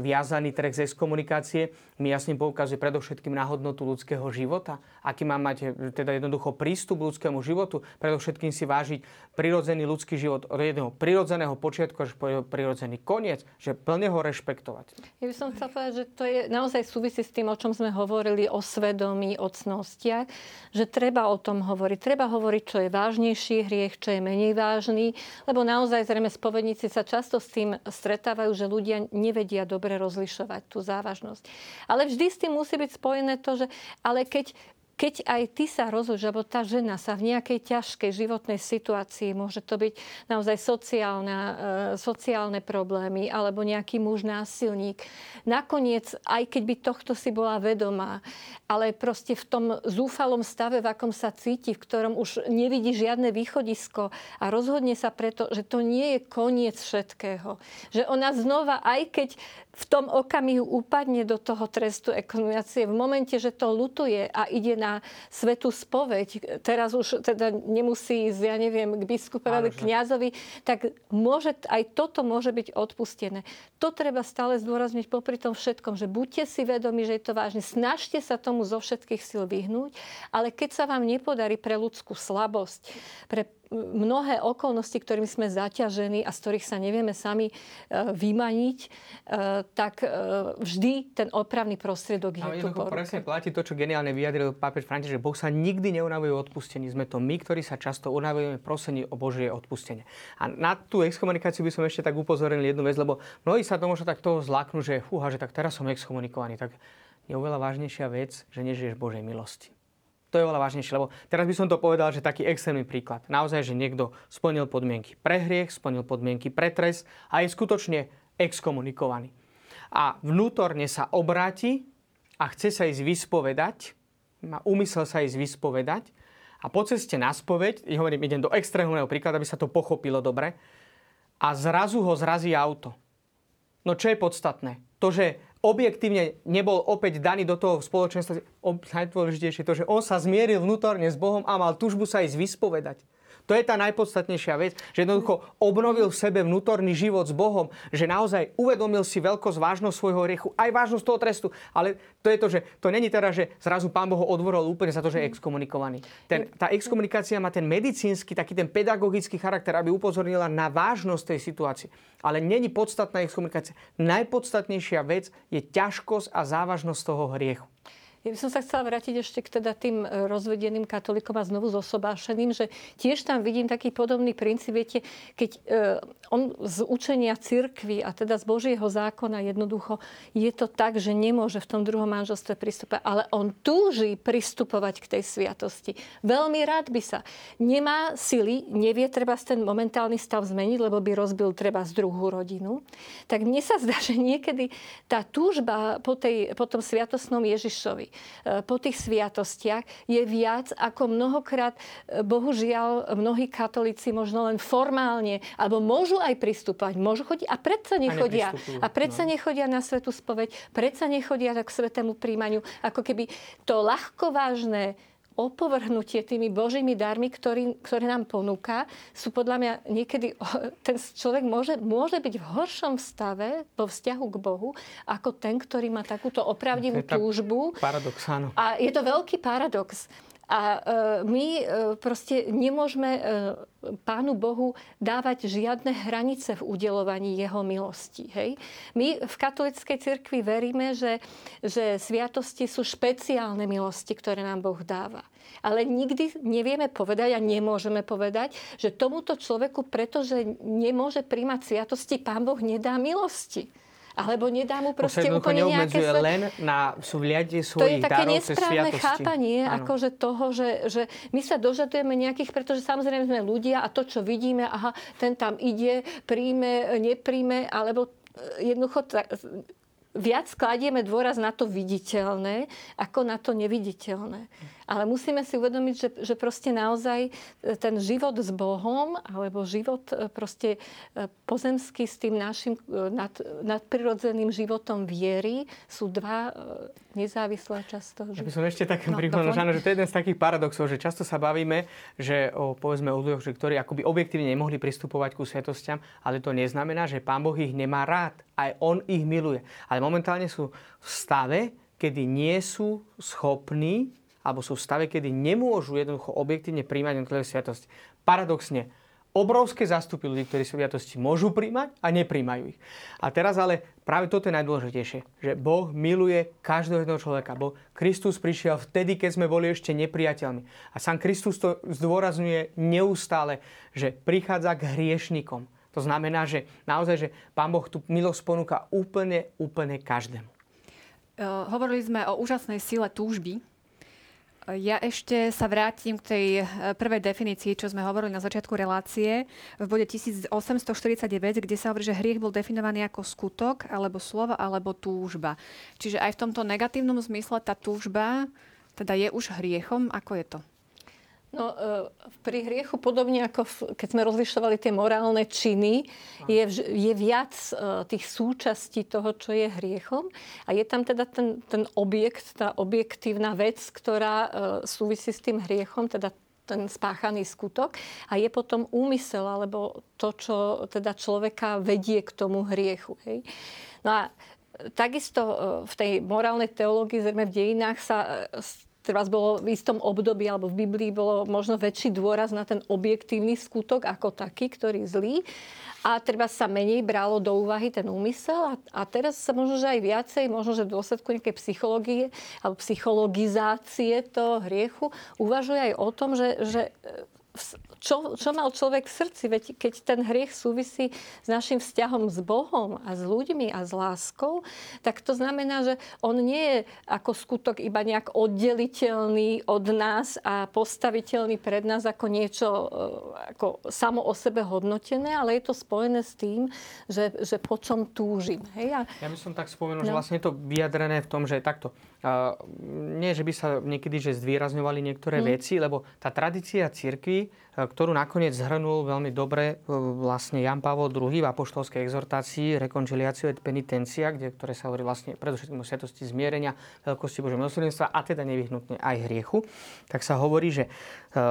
viazaný trest z exkomunikácie, mi jasne poukazuje predovšetkým na hodnotu ľudského života. Aký má mať e, teda jednoducho prístup k ľudskému životu, predovšetkým si vážiť prirodzený ľudský život od jedného prirodzeného počiatku až po prirodzený koniec, že plne ho rešpektovať. Ja by som chcela povedať, že to je naozaj súvisí s tým, o čom sme hovorili, o svedomí, o cnostiach, že treba o tom hovoriť. Treba hovoriť, čo je vážnejší hriech, čo je menej vážny, lebo naozaj zrejme spovedníci sa často s tým stretávajú, že ľudia nevedia dobre rozlišovať tú závažnosť. Ale vždy s tým musí byť spojené to, že ale keď keď aj ty sa rozhodneš, alebo tá žena sa v nejakej ťažkej životnej situácii, môže to byť naozaj sociálna, e, sociálne problémy, alebo nejaký muž násilník. Nakoniec, aj keď by tohto si bola vedomá, ale proste v tom zúfalom stave, v akom sa cíti, v ktorom už nevidí žiadne východisko a rozhodne sa preto, že to nie je koniec všetkého. Že ona znova, aj keď v tom okamihu upadne do toho trestu ekonomiácie. V momente, že to lutuje a ide na svetú spoveď, teraz už teda nemusí ísť, ja neviem, k biskupovi, k kniazovi, tak môže, aj toto môže byť odpustené. To treba stále zdôrazniť popri tom všetkom, že buďte si vedomi, že je to vážne. Snažte sa tomu zo všetkých síl vyhnúť, ale keď sa vám nepodarí pre ľudskú slabosť, pre mnohé okolnosti, ktorými sme zaťažení a z ktorých sa nevieme sami e, vymaniť, e, tak e, vždy ten opravný prostriedok je tu po presne platí to, čo geniálne vyjadril pápež František, Boh sa nikdy neunavuje odpustení. Sme to my, ktorí sa často unavujeme prosení o Božie odpustenie. A na tú exkomunikáciu by som ešte tak upozornil jednu vec, lebo mnohí sa to možno tak toho zlaknú, že fúha, že tak teraz som exkomunikovaný. Tak je oveľa vážnejšia vec, že nežiješ Božej milosti. To je oveľa vážnejšie, lebo teraz by som to povedal, že taký extrémny príklad. Naozaj, že niekto splnil podmienky pre hriech, splnil podmienky pre trest a je skutočne exkomunikovaný. A vnútorne sa obráti a chce sa ísť vyspovedať, má úmysel sa ísť vyspovedať a po ceste na spoveď, hovorím, idem do extrémneho príkladu, aby sa to pochopilo dobre, a zrazu ho zrazí auto. No čo je podstatné? To, že objektívne nebol opäť daný do toho spoločenstva, najdôležitejšie to, že on sa zmieril vnútorne s Bohom a mal túžbu sa ísť vyspovedať. To je tá najpodstatnejšia vec, že jednoducho obnovil v sebe vnútorný život s Bohom, že naozaj uvedomil si veľkosť, vážnosť svojho riechu, aj vážnosť toho trestu. Ale to je to, že to není teda, že zrazu pán Boh ho odvoril úplne za to, že je exkomunikovaný. Ten, tá exkomunikácia má ten medicínsky, taký ten pedagogický charakter, aby upozornila na vážnosť tej situácie. Ale není podstatná exkomunikácia. Najpodstatnejšia vec je ťažkosť a závažnosť toho hriechu. Ja by som sa chcela vrátiť ešte k teda tým e, rozvedeným katolikom a znovu zosobášeným, že tiež tam vidím taký podobný princíp, viete, keď e, on z učenia cirkvy a teda z Božieho zákona jednoducho je to tak, že nemôže v tom druhom manželstve pristúpať, ale on túži pristupovať k tej sviatosti. Veľmi rád by sa. Nemá sily, nevie treba ten momentálny stav zmeniť, lebo by rozbil treba z druhú rodinu. Tak mne sa zdá, že niekedy tá túžba po, tej, po tom sviatostnom Ježišovi, po tých sviatostiach je viac, ako mnohokrát, e, bohužiaľ, mnohí katolíci možno len formálne, alebo môžu aj pristúpať, môžu chodiť a predsa nechodia. A, a predsa no. nechodia na svetú spoveď, predsa nechodia k svetému príjmaniu. Ako keby to ľahkovážne opovrhnutie tými Božími darmi, ktorý, ktoré nám ponúka, sú podľa mňa niekedy, [laughs] ten človek môže, môže byť v horšom stave vo vzťahu k Bohu, ako ten, ktorý má takúto opravdivú túžbu. Paradox, áno. A je to veľký paradox. A my proste nemôžeme Pánu Bohu dávať žiadne hranice v udelovaní Jeho milosti. Hej? My v katolickej cirkvi veríme, že, že sviatosti sú špeciálne milosti, ktoré nám Boh dáva. Ale nikdy nevieme povedať a nemôžeme povedať, že tomuto človeku, pretože nemôže príjmať sviatosti, Pán Boh nedá milosti alebo nedá mu proste úplne nejaké... Sve... len na súvliadie svojich To je také nesprávne chápanie akože toho, že, že my sa dožadujeme nejakých, pretože samozrejme sme ľudia a to, čo vidíme, aha, ten tam ide, príjme, nepríjme, alebo jednoducho viac kladieme dôraz na to viditeľné, ako na to neviditeľné. Ale musíme si uvedomiť, že, že proste naozaj e, ten život s Bohom, alebo život e, proste e, pozemský s tým našim nad, nadprirodzeným životom viery sú dva nezávislé často. Ja by som ešte tak no, pripomenul, že to je jeden z takých paradoxov, že často sa bavíme, že o, povedzme o ľuďoch, že ktorí akoby objektívne nemohli pristupovať ku svetosťam, ale to neznamená, že Pán Boh ich nemá rád. Aj On ich miluje. Ale momentálne sú v stave, kedy nie sú schopní alebo sú v stave, kedy nemôžu jednoducho objektívne príjmať jednotlivé sviatosti. Paradoxne, obrovské zástupy ľudí, ktorí sviatosti môžu príjmať a nepríjmajú ich. A teraz ale práve toto je najdôležitejšie, že Boh miluje každého jedného človeka. Bo Kristus prišiel vtedy, keď sme boli ešte nepriateľmi. A sám Kristus to zdôrazňuje neustále, že prichádza k hriešnikom. To znamená, že naozaj, že Pán Boh tú milosť ponúka úplne, úplne každému. Hovorili sme o úžasnej sile túžby, ja ešte sa vrátim k tej eh, prvej definícii, čo sme hovorili na začiatku relácie v bode 1849, kde sa hovorí, že hriech bol definovaný ako skutok, alebo slovo, alebo túžba. Čiže aj v tomto negatívnom zmysle tá túžba teda je už hriechom. Ako je to? No, e, pri hriechu, podobne ako keď sme rozlišovali tie morálne činy, je, je viac e, tých súčastí toho, čo je hriechom. A je tam teda ten, ten objekt, tá objektívna vec, ktorá e, súvisí s tým hriechom, teda ten spáchaný skutok. A je potom úmysel, alebo to, čo teda človeka vedie k tomu hriechu. Hej. No a takisto v tej morálnej teológii, zrejme v dejinách sa teraz bolo v istom období alebo v Biblii bolo možno väčší dôraz na ten objektívny skutok ako taký, ktorý zlý. A treba sa menej bralo do úvahy ten úmysel a, a teraz sa možno, že aj viacej, možno, že v dôsledku nejakej psychológie alebo psychologizácie toho hriechu uvažuje aj o tom, že, že čo, čo mal človek v srdci? Veď keď ten hriech súvisí s našim vzťahom s Bohom a s ľuďmi a s láskou, tak to znamená, že on nie je ako skutok iba nejak oddeliteľný od nás a postaviteľný pred nás ako niečo e, ako samo o sebe hodnotené, ale je to spojené s tým, že, že po čom túžim. Hej? A... Ja by som tak spomenul, no. že vlastne je to vyjadrené v tom, že takto. Uh, nie, že by sa niekedy že zdvýrazňovali niektoré hmm. veci, lebo tá tradícia cirkvi ktorú nakoniec zhrnul veľmi dobre e, vlastne Jan Pavol II v apoštolskej exhortácii Reconciliatio et Penitencia, kde, ktoré sa hovorí vlastne predovšetkým o sviatosti zmierenia, veľkosti Božieho milosrdenstva a teda nevyhnutne aj hriechu, tak sa hovorí, že e,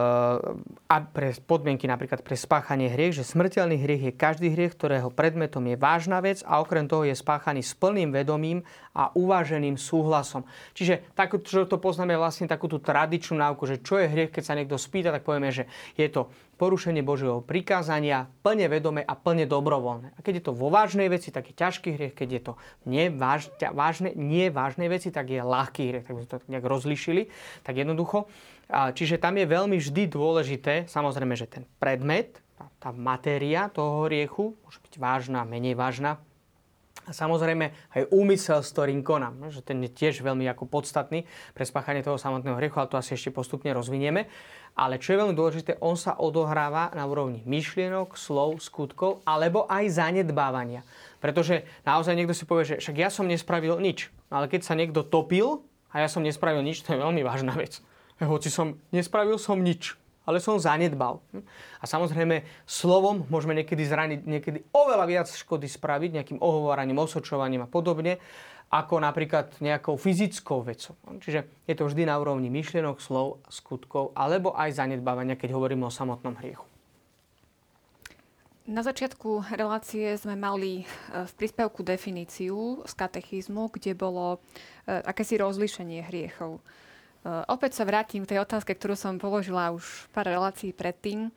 a pre podmienky napríklad pre spáchanie hriech, že smrteľný hriech je každý hriech, ktorého predmetom je vážna vec a okrem toho je spáchaný s plným vedomím a uváženým súhlasom. Čiže tak, čo to poznáme vlastne takú tú tradičnú náuku, že čo je hriech, keď sa niekto spýta, tak povieme, že je to porušenie Božieho prikázania plne vedome a plne dobrovoľné. A keď je to vo vážnej veci, tak je ťažký hriech, keď je to neváž, vážne, nie vážnej veci, tak je ľahký hriech. Tak by sme to nejak rozlišili. Tak jednoducho. Čiže tam je veľmi vždy dôležité, samozrejme, že ten predmet, tá matéria toho hriechu môže byť vážna, menej vážna, a samozrejme aj úmysel, s ktorým konám, že ten je tiež veľmi ako podstatný pre spáchanie toho samotného hriechu, ale to asi ešte postupne rozvinieme. Ale čo je veľmi dôležité, on sa odohráva na úrovni myšlienok, slov, skutkov alebo aj zanedbávania. Pretože naozaj niekto si povie, že však ja som nespravil nič. No ale keď sa niekto topil a ja som nespravil nič, to je veľmi vážna vec. Hoci som nespravil som nič ale som zanedbal. A samozrejme, slovom môžeme niekedy zraniť, niekedy oveľa viac škody spraviť, nejakým ohovoraním, osočovaním a podobne, ako napríklad nejakou fyzickou vecou. Čiže je to vždy na úrovni myšlienok, slov, skutkov, alebo aj zanedbávania, keď hovoríme o samotnom hriechu. Na začiatku relácie sme mali e, v príspevku definíciu z katechizmu, kde bolo e, akési rozlíšenie hriechov. Opäť sa vrátim k tej otázke, ktorú som položila už pár relácií predtým.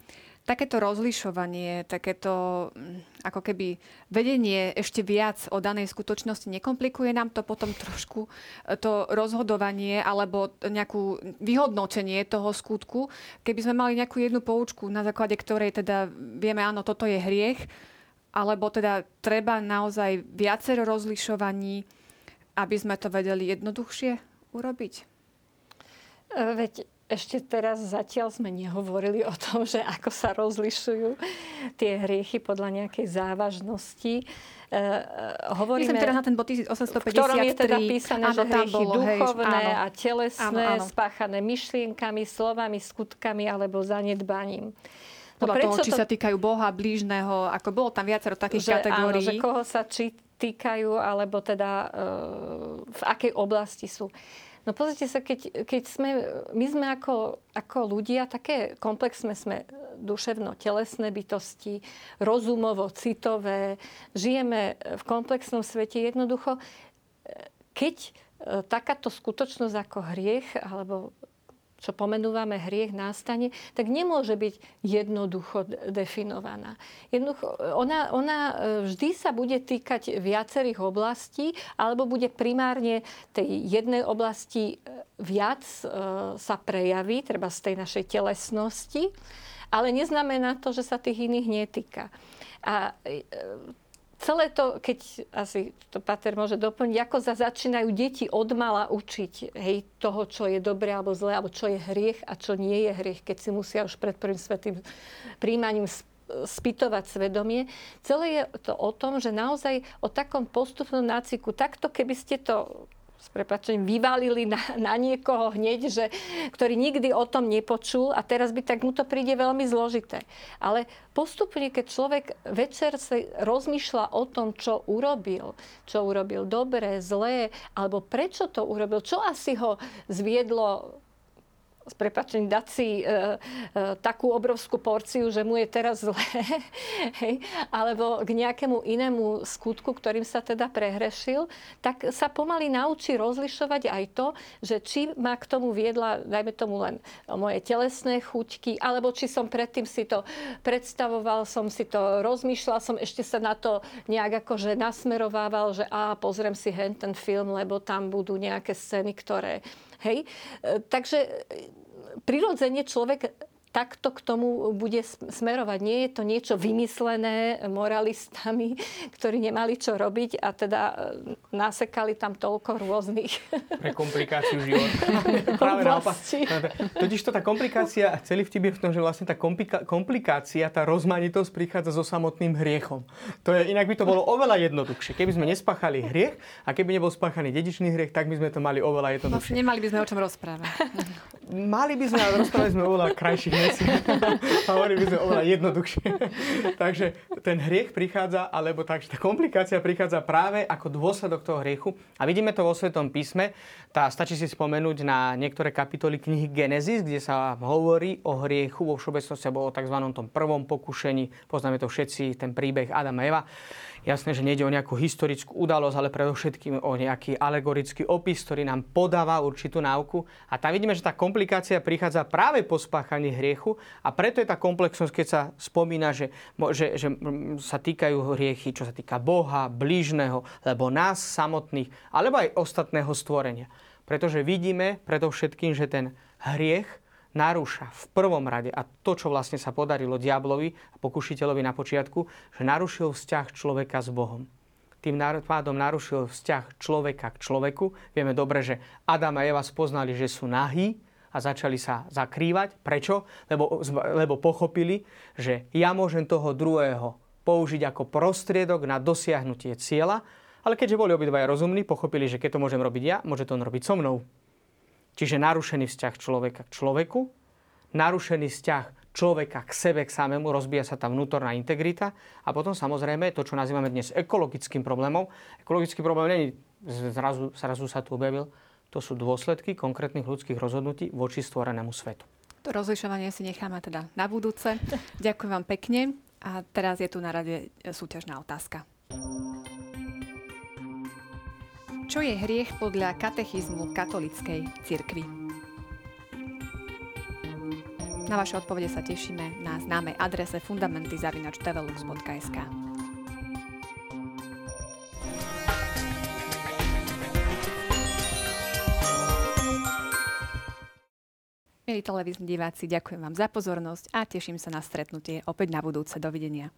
Takéto rozlišovanie, takéto mm, ako keby vedenie ešte viac o danej skutočnosti nekomplikuje nám to potom trošku e, to rozhodovanie alebo nejakú vyhodnotenie toho skutku. Keby sme mali nejakú jednu poučku, na základe ktorej teda vieme, áno, toto je hriech, alebo teda treba naozaj viacero rozlišovaní, aby sme to vedeli jednoduchšie urobiť? E, veď ešte teraz zatiaľ sme nehovorili o tom, že ako sa rozlišujú tie hriechy podľa nejakej závažnosti. Uh, hovoríme, Myslím teraz na ten bod 1853. V ktorom je teda písané, áno, že hriechy bolo, duchovné hej, a telesné, áno, áno. spáchané myšlienkami, slovami, skutkami alebo zanedbaním. No Podľa toho, či to... sa týkajú Boha, blížneho, ako bolo tam viacero takých že, kategórií. Áno, že koho sa či týkajú, alebo teda uh, v akej oblasti sú. No pozrite sa, keď, keď sme, my sme ako, ako ľudia, také komplexné sme duševno-telesné bytosti, rozumovo, citové, žijeme v komplexnom svete. Jednoducho, keď e, takáto skutočnosť ako hriech alebo čo pomenúvame hriech, nástane, tak nemôže byť jednoducho definovaná. Jednoducho, ona, ona e, vždy sa bude týkať viacerých oblastí, alebo bude primárne tej jednej oblasti e, viac e, sa prejaví, treba z tej našej telesnosti, ale neznamená to, že sa tých iných netýka. A celé to, keď asi to Pater môže doplniť, ako sa začínajú deti od mala učiť hej, toho, čo je dobré alebo zlé, alebo čo je hriech a čo nie je hriech, keď si musia už pred prvým svetým príjmaním spýtovať svedomie. Celé je to o tom, že naozaj o takom postupnom náciku, takto keby ste to s prepačením vyvalili na, na niekoho hneď, že, ktorý nikdy o tom nepočul a teraz by tak mu to príde veľmi zložité. Ale postupne, keď človek večer sa rozmýšľa o tom, čo urobil, čo urobil dobre, zlé, alebo prečo to urobil, čo asi ho zviedlo s prepačením dať si e, e, takú obrovskú porciu, že mu je teraz zlé, [laughs] hej, alebo k nejakému inému skutku, ktorým sa teda prehrešil, tak sa pomaly naučí rozlišovať aj to, že či ma k tomu viedla, dajme tomu len moje telesné chuťky, alebo či som predtým si to predstavoval, som si to rozmýšľal, som ešte sa na to nejak akože nasmerovával, že a pozriem si hen ten film, lebo tam budú nejaké scény, ktoré Hej? E, takže e, prirodzene človek takto k tomu bude smerovať. Nie je to niečo vymyslené moralistami, ktorí nemali čo robiť a teda e, nasekali tam toľko rôznych... [laughs] Pre komplikáciu života. [laughs] Práve naopak. Totiž to tá komplikácia, celý vtip je v tom, že vlastne tá komplikácia, tá rozmanitosť prichádza so samotným hriechom. To je, inak by to bolo oveľa jednoduchšie. Keby sme nespáchali hriech a keby nebol spáchaný dedičný hriech, tak by sme to mali oveľa jednoduchšie. Vlastne nemali by sme o čom rozprávať. [laughs] Mali by sme, ale rozprávali sme oveľa krajších veci. [laughs] Hovorili by sme oveľa jednoduchšie. [laughs] Takže ten hriech prichádza, alebo tak, tá komplikácia prichádza práve ako dôsledok toho hriechu. A vidíme to vo Svetom písme. Tá, stačí si spomenúť na niektoré kapitoly knihy Genesis, kde sa hovorí o hriechu. Vo všeobecnosti bolo o tzv. tom prvom pokušení. Poznáme to všetci, ten príbeh Adama a Eva. Jasné, že nejde o nejakú historickú udalosť, ale predovšetkým o nejaký alegorický opis, ktorý nám podáva určitú náuku. A tam vidíme, že tá komplikácia prichádza práve po spáchaní hriechu a preto je tá komplexnosť, keď sa spomína, že, že, že sa týkajú hriechy, čo sa týka Boha, blížneho, lebo nás samotných, alebo aj ostatného stvorenia. Pretože vidíme predovšetkým, že ten hriech narúša v prvom rade, a to, čo vlastne sa podarilo diablovi a pokušiteľovi na počiatku, že narušil vzťah človeka s Bohom. Tým pádom narušil vzťah človeka k človeku. Vieme dobre, že Adam a Eva spoznali, že sú nahí a začali sa zakrývať. Prečo? Lebo, lebo pochopili, že ja môžem toho druhého použiť ako prostriedok na dosiahnutie cieľa, ale keďže boli obidvaja rozumní, pochopili, že keď to môžem robiť ja, môže to on robiť so mnou. Čiže narušený vzťah človeka k človeku, narušený vzťah človeka k sebe, k samému, rozbíja sa tá vnútorná integrita a potom samozrejme to, čo nazývame dnes ekologickým problémom. Ekologický problém není zrazu, zrazu sa tu objavil, to sú dôsledky konkrétnych ľudských rozhodnutí voči stvorenému svetu. To rozlišovanie si necháme teda na budúce. Ďakujem vám pekne a teraz je tu na rade súťažná otázka. Čo je hriech podľa katechizmu katolickej cirkvi? Na vaše odpovede sa tešíme na známej adrese fundamenty.tvlux.sk. Milí televízni diváci, ďakujem vám za pozornosť a teším sa na stretnutie opäť na budúce. Dovidenia.